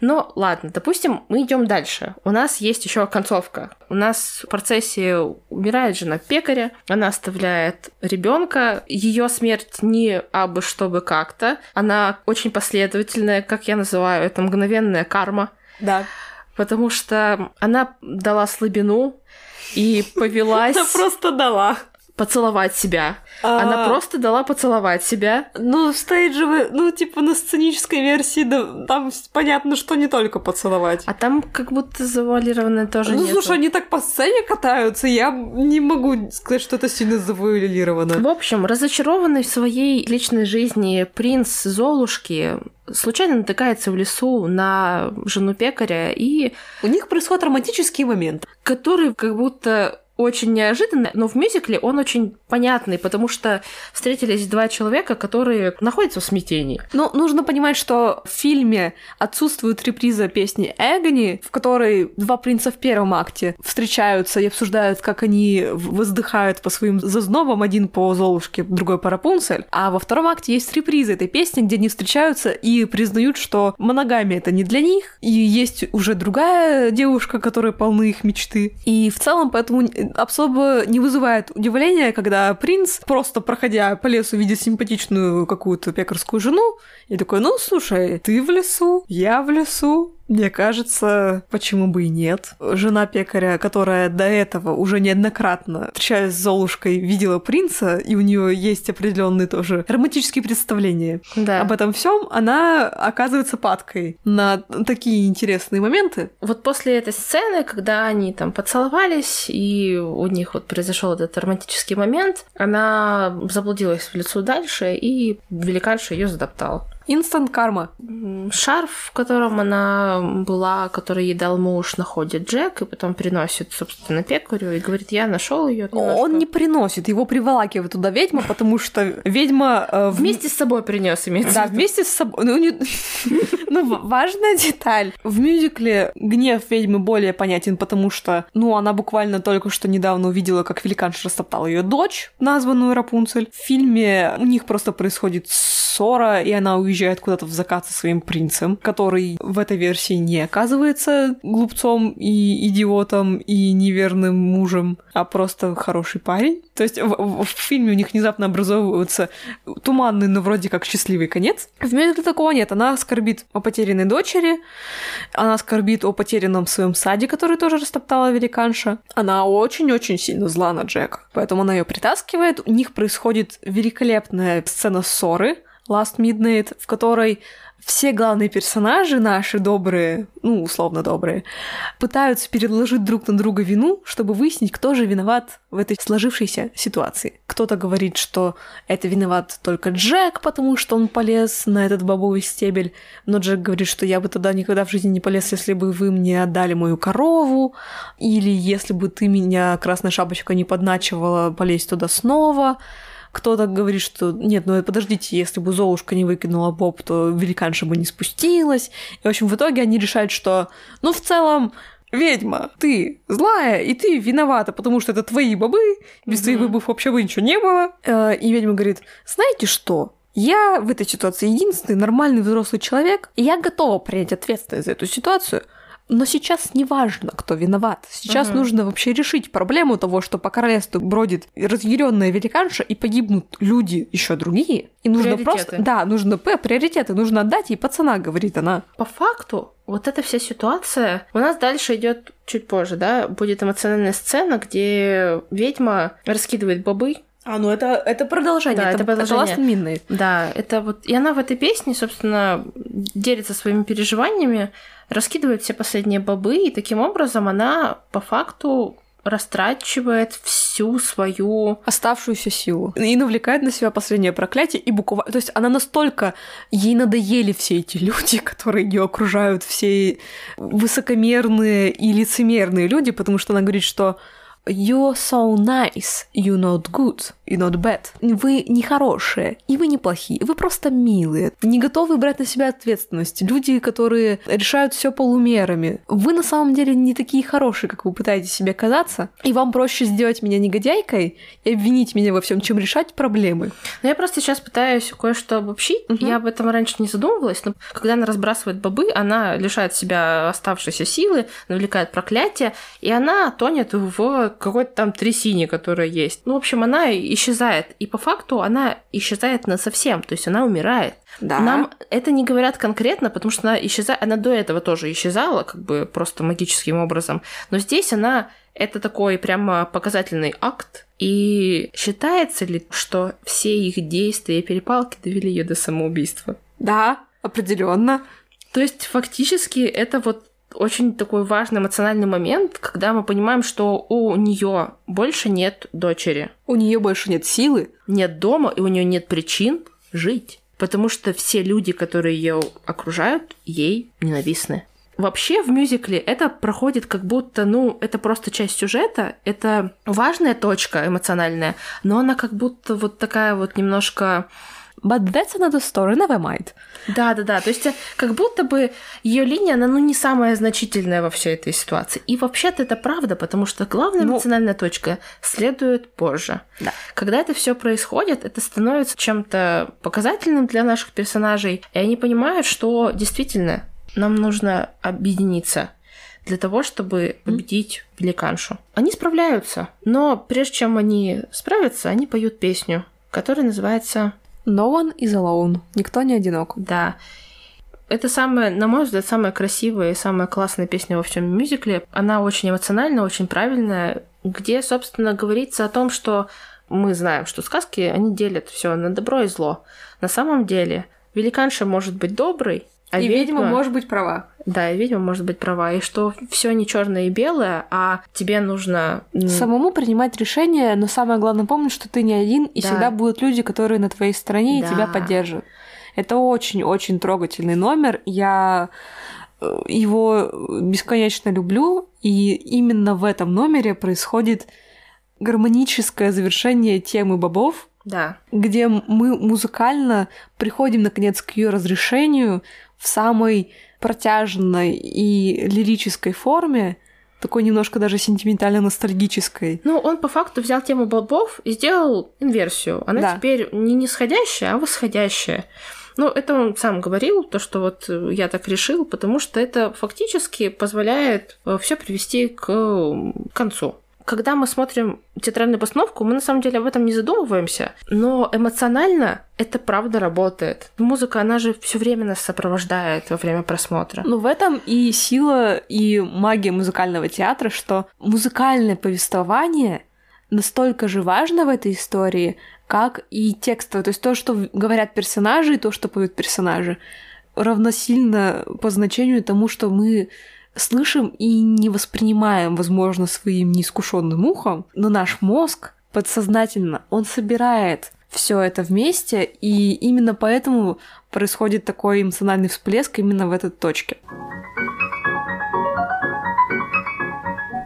Но ладно, допустим, мы идем дальше. У нас есть еще концовка. У нас в процессе умирает жена пекаря, она оставляет ребенка. Ее смерть не абы чтобы как-то. Она очень последовательная, как я называю, это мгновенная карма. Да. Потому что она дала слабину и повелась... Она просто дала поцеловать себя. А... Она просто дала поцеловать себя. Ну, в стейджевой, ну, типа на сценической версии, да, там понятно, что не только поцеловать. А там как будто завуалированное тоже Ну, нету. слушай, они так по сцене катаются, я не могу сказать, что это сильно завуалировано. В общем, разочарованный в своей личной жизни принц Золушки случайно натыкается в лесу на жену пекаря, и у них происходит романтический момент, который как будто очень неожиданно, но в мюзикле он очень понятный, потому что встретились два человека, которые находятся в смятении. Ну, нужно понимать, что в фильме отсутствует реприза песни Эгони, в которой два принца в первом акте встречаются и обсуждают, как они воздыхают по своим зазнобам, один по Золушке, другой по Рапунцель. А во втором акте есть реприза этой песни, где они встречаются и признают, что моногамия это не для них, и есть уже другая девушка, которая полны их мечты. И в целом поэтому особо не вызывает удивления, когда принц, просто проходя по лесу, видит симпатичную какую-то пекарскую жену, и такой, ну, слушай, ты в лесу, я в лесу, мне кажется, почему бы и нет. Жена пекаря, которая до этого уже неоднократно, встречаясь с Золушкой, видела принца, и у нее есть определенные тоже романтические представления да. об этом всем, она оказывается падкой на такие интересные моменты. Вот после этой сцены, когда они там поцеловались, и у них вот произошел этот романтический момент, она заблудилась в лицо дальше, и великанша ее задоптала. Инстант карма. Шарф, в котором она была, который ей дал муж, находит Джек и потом приносит, собственно, пекарю и говорит, я нашел ее. Он не приносит, его приволакивает туда ведьма, потому что ведьма... Э, вместе с собой принес, имеется Да, вместе с собой. Ну, не... ну, важная деталь. В мюзикле гнев ведьмы более понятен, потому что, ну, она буквально только что недавно увидела, как великанша растоптала ее дочь, названную Рапунцель. В фильме у них просто происходит ссора, и она уезжает уезжает куда-то в закат со своим принцем, который в этой версии не оказывается глупцом и идиотом и неверным мужем, а просто хороший парень. То есть в, в, в фильме у них внезапно образовывается туманный, но вроде как счастливый конец. В мюзикле такого нет. Она скорбит о потерянной дочери, она скорбит о потерянном своем саде, который тоже растоптала великанша. Она очень-очень сильно зла на Джека, поэтому она ее притаскивает. У них происходит великолепная сцена ссоры, Last Midnight, в которой все главные персонажи наши добрые, ну, условно добрые, пытаются переложить друг на друга вину, чтобы выяснить, кто же виноват в этой сложившейся ситуации. Кто-то говорит, что это виноват только Джек, потому что он полез на этот бобовый стебель, но Джек говорит, что я бы тогда никогда в жизни не полез, если бы вы мне отдали мою корову, или если бы ты меня, красная шапочка, не подначивала полезть туда снова. Кто-то говорит, что нет, ну подождите, если бы Золушка не выкинула Боб, то великанша бы не спустилась. И, в общем, в итоге они решают, что, ну, в целом, ведьма, ты злая, и ты виновата, потому что это твои бобы, без mm-hmm. твоих бобов вообще бы ничего не было. Э, и ведьма говорит, знаете что? Я в этой ситуации единственный нормальный взрослый человек, и я готова принять ответственность за эту ситуацию, но сейчас не важно, кто виноват. Сейчас угу. нужно вообще решить проблему того, что по королевству бродит разъяренная великанша и погибнут люди еще другие. И нужно просто... Да, нужно П, приоритеты. Нужно отдать ей пацана, говорит она. По факту, вот эта вся ситуация у нас дальше идет чуть позже, да, будет эмоциональная сцена, где ведьма раскидывает бобы, а, ну это, это продолжение. Да, это, это продолжение. Это да, это вот... И она в этой песне, собственно, делится своими переживаниями, раскидывает все последние бобы, и таким образом она по факту растрачивает всю свою оставшуюся силу и навлекает на себя последнее проклятие и буквально, то есть она настолько ей надоели все эти люди, которые ее окружают, все высокомерные и лицемерные люди, потому что она говорит, что You're so nice, you're not good, you're not bad. Вы не хорошие, и вы не плохие, вы просто милые, не готовы брать на себя ответственность. Люди, которые решают все полумерами. Вы на самом деле не такие хорошие, как вы пытаетесь себе казаться, и вам проще сделать меня негодяйкой и обвинить меня во всем, чем решать проблемы. Но я просто сейчас пытаюсь кое-что обобщить. Угу. Я об этом раньше не задумывалась, но когда она разбрасывает бобы, она лишает себя оставшейся силы, навлекает проклятие, и она тонет в какой-то там трясине, которая есть. Ну, в общем, она исчезает. И по факту она исчезает на совсем, то есть она умирает. Да. Нам это не говорят конкретно, потому что она исчезает, она до этого тоже исчезала, как бы просто магическим образом. Но здесь она это такой прямо показательный акт. И считается ли, что все их действия и перепалки довели ее до самоубийства? Да, определенно. То есть фактически это вот очень такой важный эмоциональный момент, когда мы понимаем, что у нее больше нет дочери. У нее больше нет силы. Нет дома, и у нее нет причин жить. Потому что все люди, которые ее окружают, ей ненавистны. Вообще в мюзикле это проходит как будто, ну, это просто часть сюжета, это важная точка эмоциональная, но она как будто вот такая вот немножко But that's another story, never mind. Да, да, да. То есть, э, как будто бы ее линия, она ну не самая значительная во всей этой ситуации. И вообще-то это правда, потому что главная ну, эмоциональная точка следует позже. Да. Когда это все происходит, это становится чем-то показательным для наших персонажей, и они понимают, что действительно нам нужно объединиться для того, чтобы победить великаншу. Они справляются, но прежде чем они справятся, они поют песню, которая называется No one is alone. Никто не одинок. Да. Это самая, на мой взгляд, самая красивая и самая классная песня во всем мюзикле. Она очень эмоциональная, очень правильная, где, собственно, говорится о том, что мы знаем, что сказки, они делят все на добро и зло. На самом деле, великанша может быть доброй, а и ведьма, ведьма может быть права. Да, и ведьма может быть права. И что все не черное и белое, а тебе нужно... Самому принимать решения, но самое главное помнить, что ты не один, и да. всегда будут люди, которые на твоей стороне да. и тебя поддержат. Это очень-очень трогательный номер. Я э, его бесконечно люблю, и именно в этом номере происходит гармоническое завершение темы бобов, да. где мы музыкально приходим наконец к ее разрешению, в самой протяжной и лирической форме, такой немножко даже сентиментально-ностальгической. Ну, он по факту взял тему бобов и сделал инверсию. Она да. теперь не нисходящая, а восходящая. Ну, это он сам говорил, то, что вот я так решил, потому что это фактически позволяет э, все привести к концу когда мы смотрим театральную постановку, мы на самом деле об этом не задумываемся, но эмоционально это правда работает. Музыка, она же все время нас сопровождает во время просмотра. Ну, в этом и сила, и магия музыкального театра, что музыкальное повествование настолько же важно в этой истории, как и текстовое. То есть то, что говорят персонажи, и то, что поют персонажи, равносильно по значению тому, что мы слышим и не воспринимаем, возможно, своим неискушенным ухом, но наш мозг подсознательно, он собирает все это вместе, и именно поэтому происходит такой эмоциональный всплеск именно в этой точке.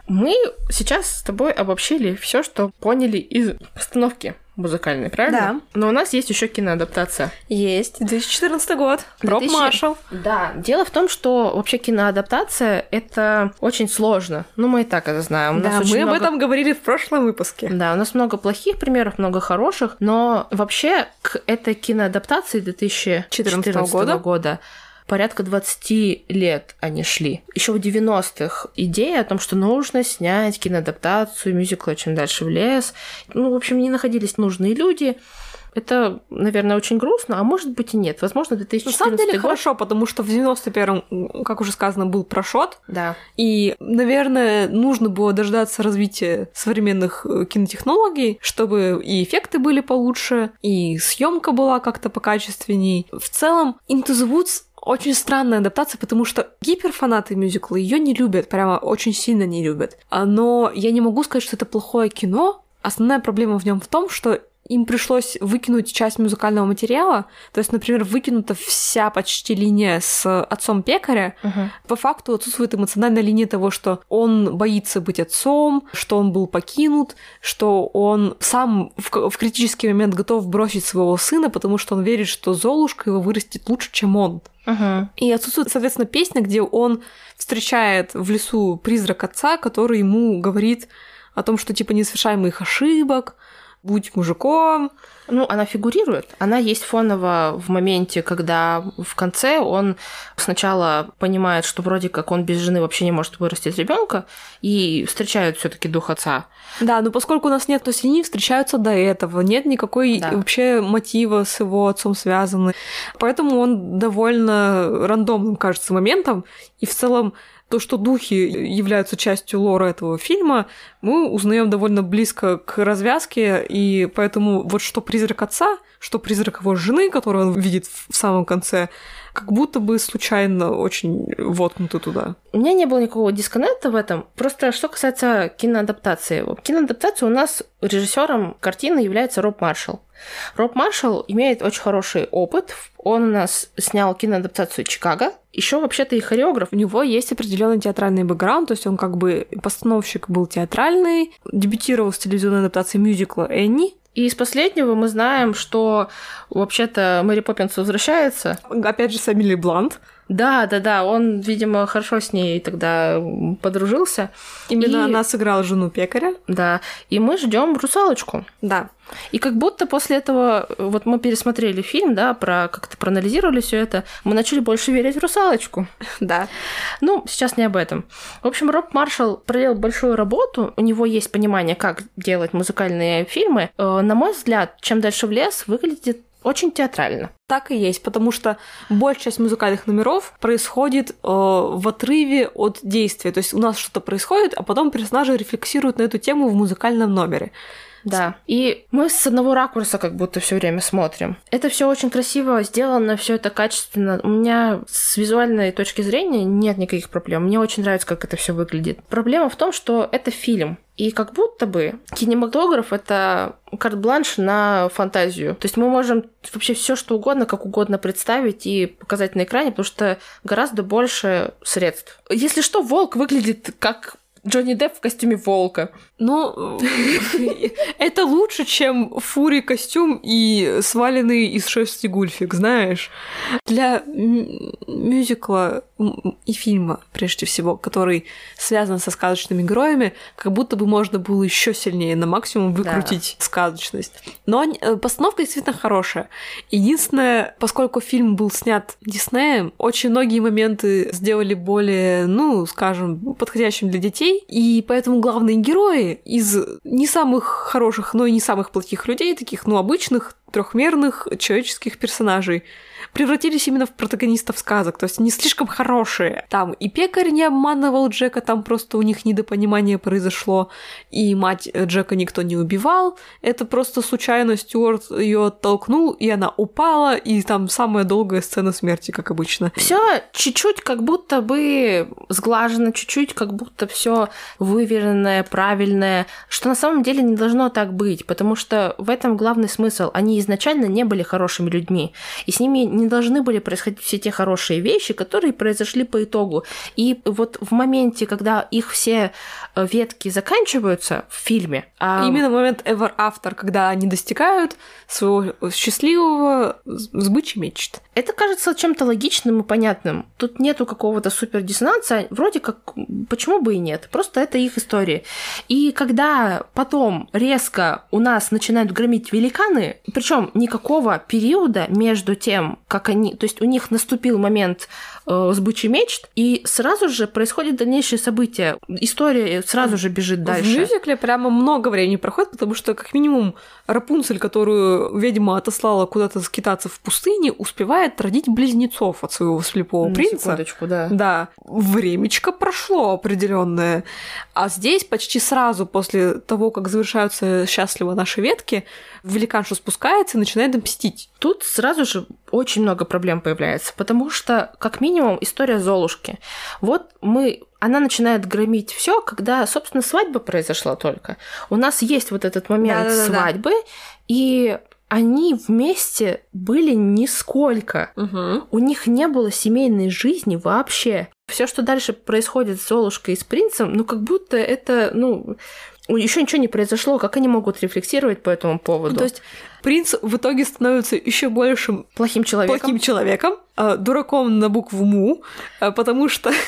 Мы сейчас с тобой обобщили все, что поняли из постановки музыкальный, правильно? Да. Но у нас есть еще киноадаптация. Есть. 2014 год. Роб 2000... Маршалл. Да. Дело в том, что вообще киноадаптация — это очень сложно. Ну, мы и так это знаем. У да, мы много... об этом говорили в прошлом выпуске. Да, у нас много плохих примеров, много хороших, но вообще к этой киноадаптации 2014 года, года порядка 20 лет они шли. Еще в 90-х идея о том, что нужно снять киноадаптацию мюзикла «Чем дальше в лес». Ну, в общем, не находились нужные люди. Это, наверное, очень грустно, а может быть и нет. Возможно, 2014 На самом деле год... хорошо, потому что в 91-м, как уже сказано, был прошот. Да. И, наверное, нужно было дождаться развития современных э, кинотехнологий, чтобы и эффекты были получше, и съемка была как-то покачественней. В целом, Into the Woods очень странная адаптация, потому что гиперфанаты мюзикла ее не любят, прямо очень сильно не любят. А, но я не могу сказать, что это плохое кино. Основная проблема в нем в том, что им пришлось выкинуть часть музыкального материала. То есть, например, выкинута вся почти линия с отцом пекаря. Мгм. По факту отсутствует эмоциональная линия того, что он боится быть отцом, что он был покинут, что он сам в, в критический момент готов бросить своего сына, потому что он верит, что Золушка его вырастет лучше, чем он. Мгм. И отсутствует, соответственно, песня, где он встречает в лесу призрак отца, который ему говорит о том, что типа не совершай моих ошибок, будь мужиком. Ну, она фигурирует. Она есть фоново в моменте, когда в конце он сначала понимает, что вроде как он без жены вообще не может вырастить ребенка, и встречает все-таки дух отца. Да, но поскольку у нас нет, то есть они встречаются до этого, нет никакой Да. вообще мотива с его отцом связаны. Поэтому он довольно рандомным кажется моментом, и в целом то, что духи являются частью лора этого фильма, мы узнаем довольно близко к развязке, и поэтому вот что призрак отца, что призрак его жены, которую он видит в самом конце, как будто бы случайно очень воткнуты туда. У меня не было никакого дисконнекта в этом. Просто что касается киноадаптации. Киноадаптация у нас режиссером картины является Роб Маршалл. Роб Маршалл имеет очень хороший опыт. Он у нас снял киноадаптацию Чикаго. Еще вообще-то и хореограф. У него есть определенный театральный бэкграунд, то есть он как бы постановщик был театральный, дебютировал с телевизионной адаптацией мюзикла «Энни». И из последнего мы знаем, что вообще-то Мэри Поппинс возвращается. Опять же, с Эмили Блант. Да, да, да, он, видимо, хорошо с ней тогда подружился. Именно И- она сыграла жену пекаря. Да, и мы ждем русалочку. Да. И как будто после этого, вот мы пересмотрели фильм, да, про как-то проанализировали все это, мы начали больше верить в русалочку. Да. Ну, сейчас не об этом. В общем, Роб Маршалл проделал большую работу, у него есть понимание, как делать музыкальные фильмы. Э, На мой взгляд, чем дальше в лес, выглядит очень театрально. Так и есть, потому что большая часть музыкальных номеров происходит э, в отрыве от действия. То есть у нас что-то происходит, а потом персонажи рефлексируют на эту тему в музыкальном номере. Да. И мы с одного ракурса как будто все время смотрим. Это все очень красиво сделано, все это качественно. У меня с визуальной точки зрения нет никаких проблем. Мне очень нравится, как это все выглядит. Проблема в том, что это фильм. И как будто бы кинематограф это карт-бланш на фантазию. То есть мы можем вообще все что угодно, как угодно представить и показать на экране, потому что гораздо больше средств. Если что, волк выглядит как Джонни Депп в костюме волка. Ну, это лучше, чем фури костюм и сваленный из шерсти гульфик, знаешь. Для мюзикла и фильма, прежде всего, который связан со сказочными героями, как будто бы можно было еще сильнее на максимум выкрутить сказочность. Но они- э, постановка действительно хорошая. Единственное, поскольку фильм был снят Диснеем, очень многие моменты сделали более, ну, скажем, подходящим для детей, и поэтому главные герои из не самых хороших, но и не самых плохих людей, таких, ну, обычных, трехмерных человеческих персонажей, превратились именно в протагонистов сказок, то есть не слишком хорошие. Там и пекарь не обманывал Джека, там просто у них недопонимание произошло, и мать Джека никто не убивал, это просто случайно Стюарт ее оттолкнул, и она упала, и там самая долгая сцена смерти, как обычно. Все чуть-чуть как будто бы сглажено, чуть-чуть как будто все выверенное, правильное, что на самом деле не должно так быть, потому что в этом главный смысл. Они изначально не были хорошими людьми, и с ними не должны были происходить все те хорошие вещи, которые произошли по итогу. И вот в моменте, когда их все ветки заканчиваются в фильме, а Именно момент ever after, когда они достигают своего счастливого сбычи мечт. Это кажется чем-то логичным и понятным. Тут нету какого-то супер диссонанса. Вроде как, почему бы и нет? Просто это их история. И когда потом резко у нас начинают громить великаны, причем никакого периода между тем, как они... То есть у них наступил момент э, сбычи мечт, и сразу же происходят дальнейшие события. История сразу же бежит В дальше. мюзикле прямо много времени проходит, потому что, как минимум, Рапунцель, которую ведьма отослала куда-то скитаться в пустыне, успевает родить близнецов от своего слепого На принца. секундочку, да. Да, времечко прошло определенное. А здесь почти сразу после того, как завершаются счастливо наши ветки, великанша спускается и начинает мстить. Тут сразу же очень много проблем появляется, потому что, как минимум, история Золушки. Вот мы она начинает громить все, когда, собственно, свадьба произошла только. У нас есть вот этот момент Да-да-да-да. свадьбы, И они вместе были нисколько. Угу. У них не было семейной жизни вообще. Все, что дальше происходит с Золушкой и с принцем, ну как будто это, ну, еще ничего не произошло, как они могут рефлексировать по этому поводу? То есть принц в итоге становится еще большим плохим человеком. плохим человеком, а, дураком на букву му, а, потому что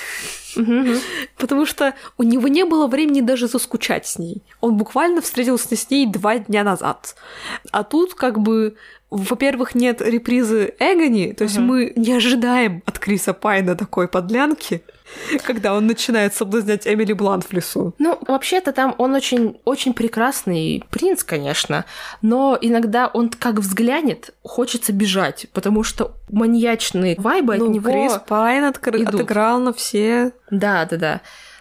Потому что у него не было времени даже заскучать с ней. Он буквально встретился с ней два дня назад. А тут как бы во-первых, нет репризы Эгони, то есть мы не ожидаем от Криса Пайна такой подлянки, когда он начинает соблазнять Эмили Блант в лесу. Ну, вообще-то там он очень, очень прекрасный принц, конечно, но иногда он как взглянет, хочется бежать, потому что маньячные вайбы ну, от него Крис Пайн откр... отыграл на все. Да, да, да.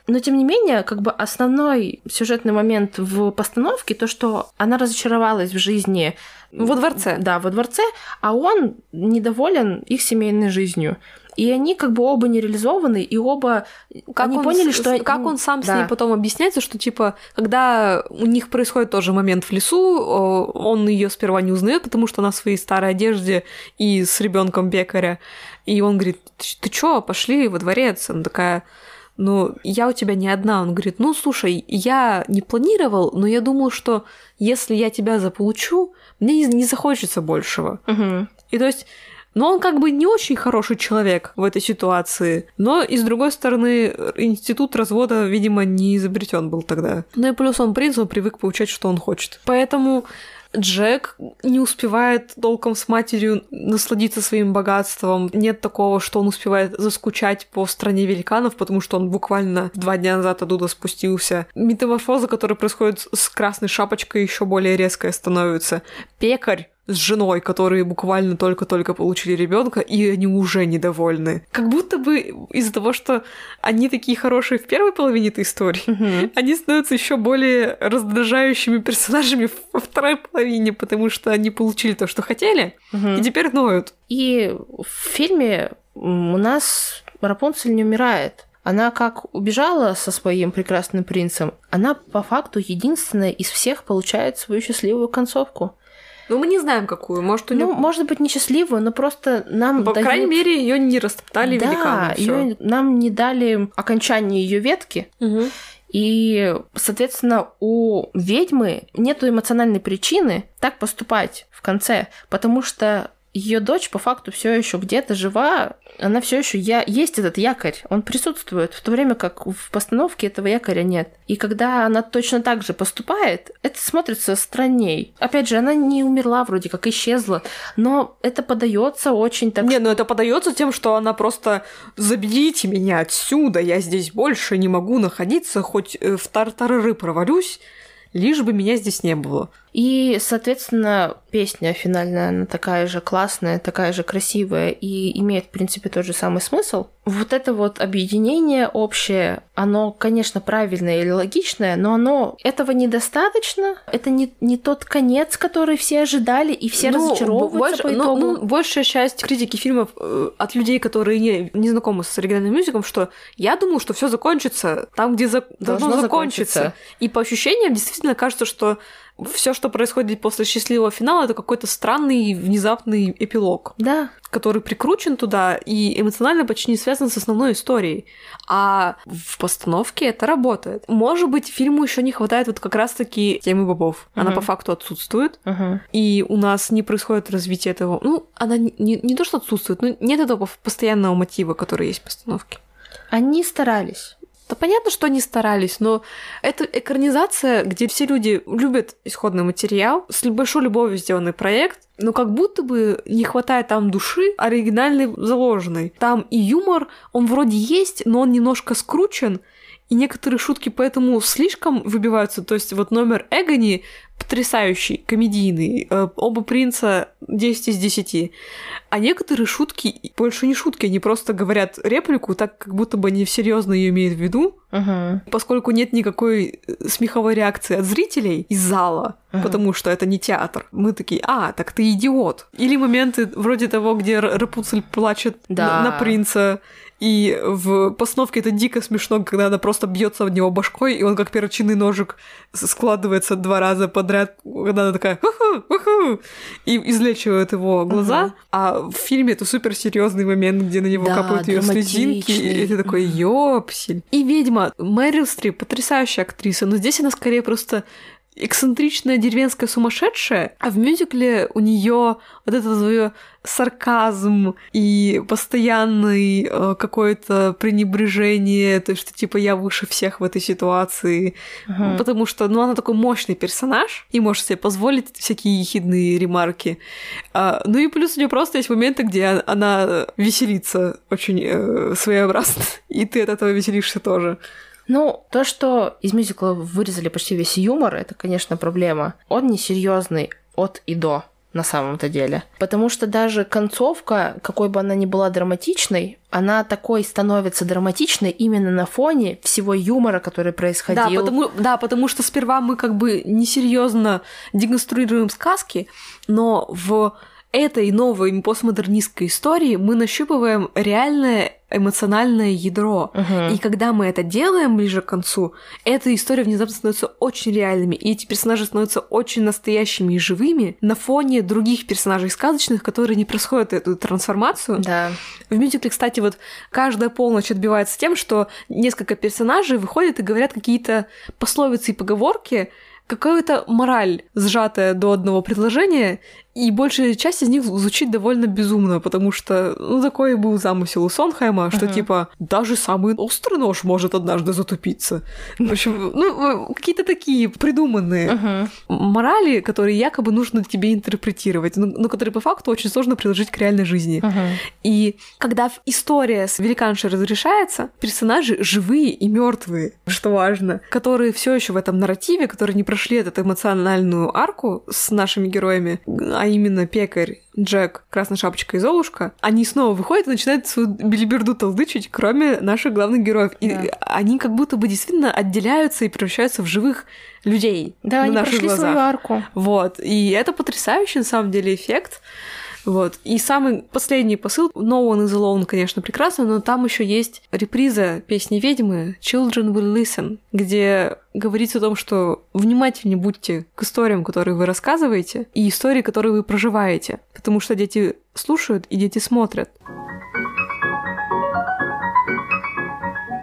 Но тем не менее, как бы основной сюжетный момент в постановке то, что она разочаровалась в жизни во дворце. Да, во дворце, а он недоволен их семейной жизнью. И они как бы оба не реализованы, и оба как они он, поняли, что... Как он сам да. с ней потом объясняется, что, типа, когда у них происходит тоже момент в лесу, он ее сперва не узнает, потому что она в своей старой одежде и с ребенком пекаря. И он говорит, ты чё, пошли во дворец? Она такая, ну, я у тебя не одна. Он говорит, ну, слушай, я не планировал, но я думал, что если я тебя заполучу, мне не, захочется большего. Угу. И то есть но он как бы не очень хороший человек в этой ситуации. Но и с другой стороны, институт развода, видимо, не изобретен был тогда. Ну и плюс он принц, он привык получать, что он хочет. Поэтому Джек не успевает толком с матерью насладиться своим богатством. Нет такого, что он успевает заскучать по стране великанов, потому что он буквально два дня назад оттуда спустился. Метаморфоза, которая происходит с красной шапочкой, еще более резкая становится. Пекарь с женой, которые буквально только-только получили ребенка, и они уже недовольны. Как будто бы из-за того, что они такие хорошие в первой половине этой истории, mm-hmm. они становятся еще более раздражающими персонажами во второй половине, потому что они получили то, что хотели, mm-hmm. и теперь ноют. И в фильме у нас Рапунцель не умирает. Она как убежала со своим прекрасным принцем, она по факту единственная из всех получает свою счастливую концовку. Ну, мы не знаем, какую. Может, у нее... Ну, может быть, несчастливую, но просто нам По дают... крайней мере, ее не растоптали да, великаны. Её... нам не дали окончание ее ветки. Угу. И, соответственно, у ведьмы нет эмоциональной причины так поступать в конце, потому что ее дочь по факту все еще где-то жива, она все еще я есть этот якорь, он присутствует, в то время как в постановке этого якоря нет. И когда она точно так же поступает, это смотрится странней. Опять же, она не умерла, вроде как исчезла, но это подается очень так. Не, ну это подается тем, что она просто заберите меня отсюда, я здесь больше не могу находиться, хоть э, в тартарары провалюсь лишь бы меня здесь не было. И, соответственно, песня финальная, она такая же классная, такая же красивая и имеет, в принципе, тот же самый смысл. Вот это вот объединение общее, оно, конечно, правильное или логичное, но оно этого недостаточно. Это не, не тот конец, который все ожидали, и все ну, разочаровываются больше, по итогу. Ну, ну, большая часть критики фильмов э, от людей, которые не, не знакомы с оригинальным мюзиклом, что я думаю, что все закончится там, где за... должно, должно закончиться. закончиться. И по ощущениям действительно кажется, что все, что происходит после счастливого финала, это какой-то странный внезапный эпилог. Да. Который прикручен туда и эмоционально почти не связан с основной историей. А в постановке это работает. Может быть, фильму еще не хватает вот как раз-таки темы бобов. Она по факту отсутствует. Uh-huh. И у нас не происходит развитие этого. Ну, она не, не, не то, что отсутствует, но нет этого постоянного мотива, который есть в постановке. Они старались. Да понятно, что они старались, но это экранизация, где все люди любят исходный материал, с большой любовью сделанный проект, но как будто бы не хватает там души оригинальной заложенной. Там и юмор, он вроде есть, но он немножко скручен, и некоторые шутки поэтому слишком выбиваются. То есть вот номер Эгони потрясающий, комедийный. Э, оба принца 10 из 10. А некоторые шутки больше не шутки, они просто говорят реплику так, как будто бы они серьезно ее имеют в виду. Uh-huh. Поскольку нет никакой э, смеховой реакции от зрителей из зала, uh-huh. потому что это не театр. Мы такие, а, так ты идиот. Или моменты вроде того, где Рапунцель плачет да. на, на принца, И в постановке это дико смешно, когда она просто бьется в него башкой, и он как перочинный ножик складывается два раза подряд, когда она такая ху-ху, ху-ху, и излечивает его глаза. Uh-huh. А в фильме это супер серьезный момент, где на него да, капают ее слезинки, и ты такой ёпсель. И ведьма Мэрил Стрип потрясающая актриса, но здесь она скорее просто эксцентричная деревенская сумасшедшая, а в мюзикле у нее вот это свое сарказм и постоянный э, какое-то пренебрежение, то, что типа я выше всех в этой ситуации, uh-huh. потому что, ну, она такой мощный персонаж и может себе позволить всякие ехидные ремарки. А, ну и плюс у нее просто есть моменты, где она веселится очень э, своеобразно, и ты от этого веселишься тоже. Ну, то, что из мюзикла вырезали почти весь юмор, это, конечно, проблема. Он несерьезный от и до на самом-то деле. Потому что даже концовка, какой бы она ни была драматичной, она такой становится драматичной именно на фоне всего юмора, который происходил. Да, потому, да, потому что сперва мы как бы несерьезно деконструируем сказки, но в этой новой постмодернистской истории мы нащупываем реальное эмоциональное ядро. Uh-huh. И когда мы это делаем ближе к концу, эта история внезапно становится очень реальными, и эти персонажи становятся очень настоящими и живыми на фоне других персонажей сказочных, которые не происходят эту трансформацию. Да. В мюзикле, кстати, вот каждая полночь отбивается тем, что несколько персонажей выходят и говорят какие-то пословицы и поговорки, какая-то мораль, сжатая до одного предложения, и большая часть из них звучит довольно безумно, потому что, ну, такой был замысел у Сонхайма, что, uh-huh. типа, даже самый острый нож может однажды затупиться. В общем, ну, какие-то такие придуманные uh-huh. морали, которые якобы нужно тебе интерпретировать, но, но которые по факту очень сложно приложить к реальной жизни. Uh-huh. И когда история с великаншей разрешается, персонажи живые и мертвые, что важно, которые все еще в этом нарративе, которые не прошли эту эмоциональную арку с нашими героями, а именно пекарь, Джек, Красная Шапочка и Золушка, они снова выходят и начинают свою билиберду толдычить, кроме наших главных героев. И да. они как будто бы действительно отделяются и превращаются в живых людей. Да, на они наших прошли глазах. свою арку. Вот. И это потрясающий, на самом деле, эффект. Вот. И самый последний посыл, No One is Alone, конечно, прекрасно, но там еще есть реприза песни ведьмы Children Will Listen, где говорится о том, что внимательнее будьте к историям, которые вы рассказываете, и истории, которые вы проживаете, потому что дети слушают и дети смотрят.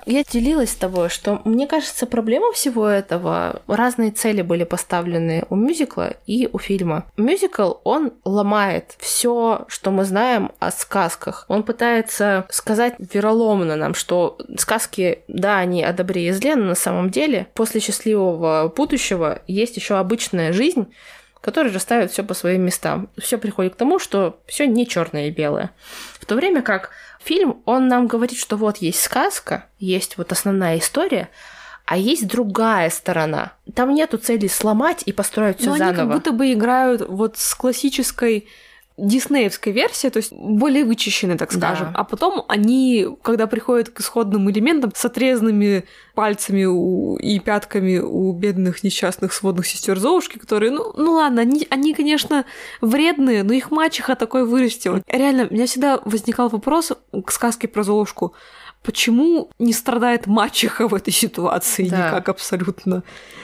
Я делилась с тобой, что мне кажется, проблема всего этого, разные цели были поставлены у мюзикла и у фильма. Мюзикл, он ломает все, что мы знаем о сказках. Он пытается сказать вероломно нам, что сказки, да, они о добре и зле, но на самом деле после счастливого будущего есть еще обычная жизнь, которая расставит все по своим местам. Все приходит к тому, что все не черное и белое. В то время как Фильм, он нам говорит, что вот есть сказка, есть вот основная история, а есть другая сторона. Там нету цели сломать и построить все заново. Они как будто бы играют вот с классической диснеевской версии, то есть более вычищенной, так скажем. Да. А потом они, когда приходят к исходным элементам с отрезанными пальцами у, и пятками у бедных несчастных сводных сестер Золушки, которые, ну, ну ладно, они, они, конечно, вредные, но их мачеха такой вырастила. Реально, у меня всегда возникал вопрос к сказке про Золушку почему не страдает мачеха в этой ситуации да. никак абсолютно.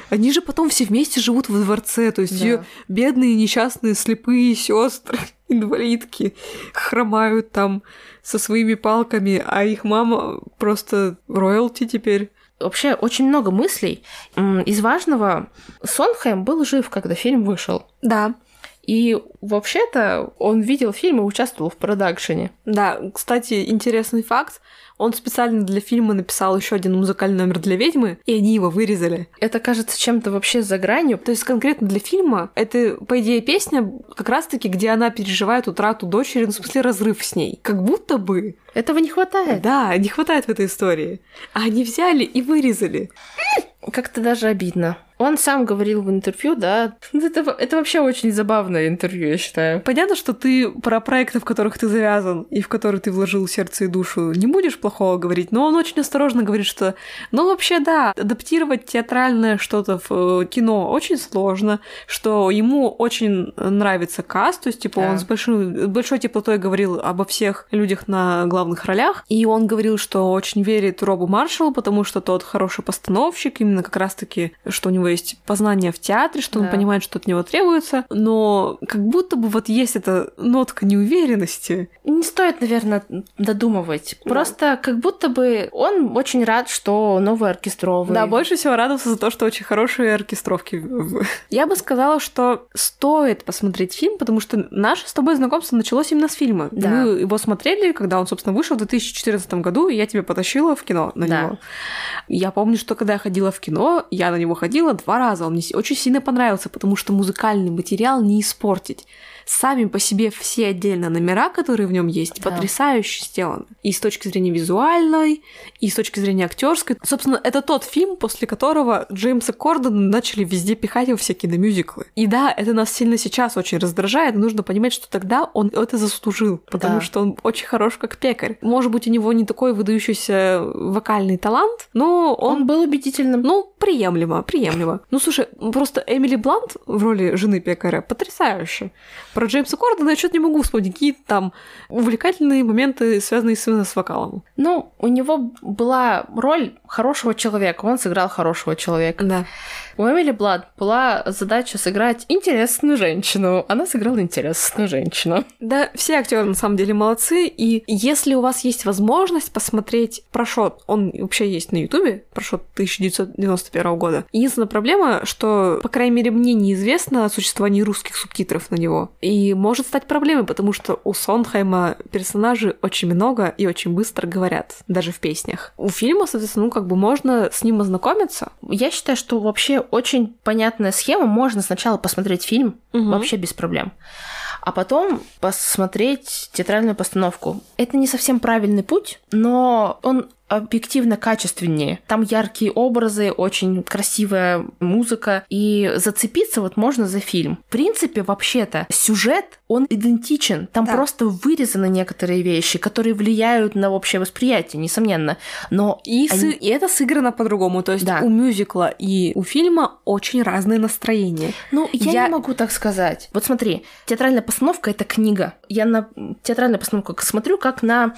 Они же потом все вместе живут в дворце, то есть да. ее бедные несчастные слепые сестры, инвалидки, хромают там со своими палками, а их мама просто роялти теперь. Вообще очень много мыслей. Из важного, Сонхайм был жив, когда фильм вышел. Да. И вообще-то он видел фильм и участвовал в продакшене. Да, кстати, интересный факт. Он специально для фильма написал еще один музыкальный номер для ведьмы, и они его вырезали. Это кажется чем-то вообще за гранью. То есть конкретно для фильма это, по идее, песня как раз-таки, где она переживает утрату дочери, ну, в смысле, разрыв с ней. Как будто бы. Этого не хватает. Да, не хватает в этой истории. А они взяли и вырезали. Как-то даже обидно. Он сам говорил в интервью, да, это, это вообще очень забавное интервью, я считаю. Понятно, что ты про проекты, в которых ты завязан и в которые ты вложил сердце и душу, не будешь плохого говорить, но он очень осторожно говорит, что, ну, вообще, да, адаптировать театральное что-то в э, кино очень сложно, что ему очень нравится каст, то есть, типа, да. он с большой, большой теплотой говорил обо всех людях на главных ролях, и он говорил, что очень верит Робу Маршалу, потому что тот хороший постановщик, именно как раз-таки, что у него есть познание в театре, что да. он понимает, что от него требуется, но как будто бы вот есть эта нотка неуверенности. Не стоит, наверное, додумывать. Да. Просто как будто бы он очень рад, что новый оркестровый. Да, больше всего радовался за то, что очень хорошие оркестровки. Я бы сказала, что стоит посмотреть фильм, потому что наше с тобой знакомство началось именно с фильма. Да. Мы его смотрели, когда он, собственно, вышел в 2014 году, и я тебя потащила в кино на да. него. Я помню, что когда я ходила в кино, я на него ходила два раза. Он мне очень сильно понравился, потому что музыкальный материал не испортить сами по себе все отдельно номера, которые в нем есть, да. потрясающе сделаны. И с точки зрения визуальной, и с точки зрения актерской. Собственно, это тот фильм, после которого Джеймса Кордона начали везде пихать во все киномюзиклы. И да, это нас сильно сейчас очень раздражает. Нужно понимать, что тогда он это заслужил, потому да. что он очень хорош как пекарь. Может быть, у него не такой выдающийся вокальный талант, но он, он был убедительным. Ну, приемлемо, приемлемо. Ну, слушай, просто Эмили Блант в роли жены пекаря потрясающая. Про Джеймса Кордона я что-то не могу вспомнить, какие там увлекательные моменты, связанные именно с вокалом. Ну, у него была роль хорошего человека, он сыграл хорошего человека. Да. У Эмили Блад была задача сыграть интересную женщину. Она сыграла интересную женщину. Да, все актеры на самом деле молодцы. И если у вас есть возможность посмотреть прошот, он вообще есть на Ютубе, прошот 1991 года. Единственная проблема, что, по крайней мере, мне неизвестно о существовании русских субтитров на него. И может стать проблемой, потому что у Сондхайма персонажей очень много и очень быстро говорят, даже в песнях. У фильма, соответственно, ну, как бы можно с ним ознакомиться. Я считаю, что вообще очень понятная схема. Можно сначала посмотреть фильм, угу. вообще без проблем а потом посмотреть театральную постановку. Это не совсем правильный путь, но он объективно качественнее. Там яркие образы, очень красивая музыка, и зацепиться вот можно за фильм. В принципе, вообще-то, сюжет, он идентичен. Там да. просто вырезаны некоторые вещи, которые влияют на общее восприятие, несомненно. Но и, они... с... и это сыграно по-другому. То есть да. у мюзикла и у фильма очень разные настроения. Ну, я, я не могу так сказать. Вот смотри, театральная постановка — это книга. Я на театральную постановку смотрю как на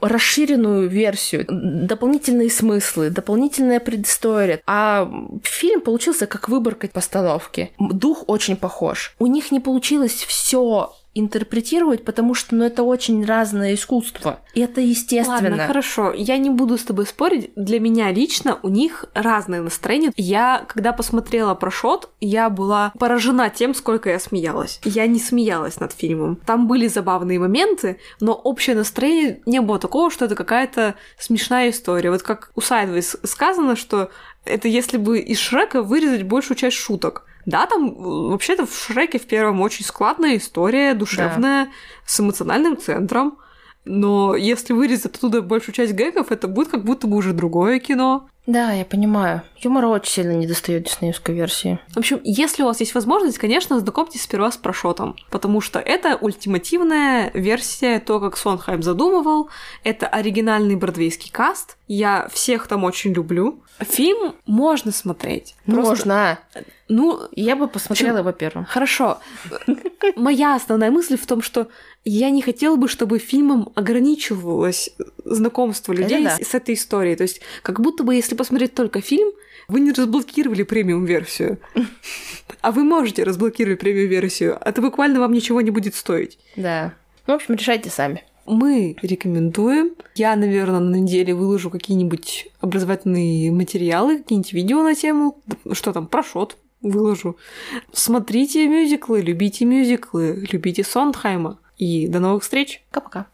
расширенную версию, дополнительные смыслы, дополнительная предыстория. А фильм получился как выборка постановки. Дух очень похож. У них не получилось все интерпретировать, потому что ну, это очень разное искусство. И это естественно. Ладно, хорошо. Я не буду с тобой спорить. Для меня лично у них разное настроение. Я, когда посмотрела про шот, я была поражена тем, сколько я смеялась. Я не смеялась над фильмом. Там были забавные моменты, но общее настроение не было такого, что это какая-то смешная история. Вот как у Сайдвейс сказано, что это если бы из Шрека вырезать большую часть шуток. Да, там вообще-то в Шреке в первом очень складная история, душевная, да. с эмоциональным центром. Но если вырезать оттуда большую часть гэгов, это будет как будто бы уже другое кино. Да, я понимаю. Юмор очень сильно не достает диснеевской версии. В общем, если у вас есть возможность, конечно, знакомьтесь сперва с прошотом, потому что это ультимативная версия, то, как Сонхайм задумывал. Это оригинальный бродвейский каст. Я всех там очень люблю. Фильм можно смотреть. Просто... Можно. Ну, я бы посмотрела его первым. Хорошо. Моя основная мысль в том, что я не хотела бы, чтобы фильмом ограничивалось знакомство людей да. с, с этой историей. То есть, как будто бы, если посмотреть только фильм, вы не разблокировали премиум-версию. А вы можете разблокировать премиум-версию. Это буквально вам ничего не будет стоить. Да. Ну, в общем, решайте сами. Мы рекомендуем. Я, наверное, на неделе выложу какие-нибудь образовательные материалы, какие-нибудь видео на тему, что там, прошот выложу. Смотрите мюзиклы, любите мюзиклы, любите Сондхайма. И до новых встреч. Пока-пока.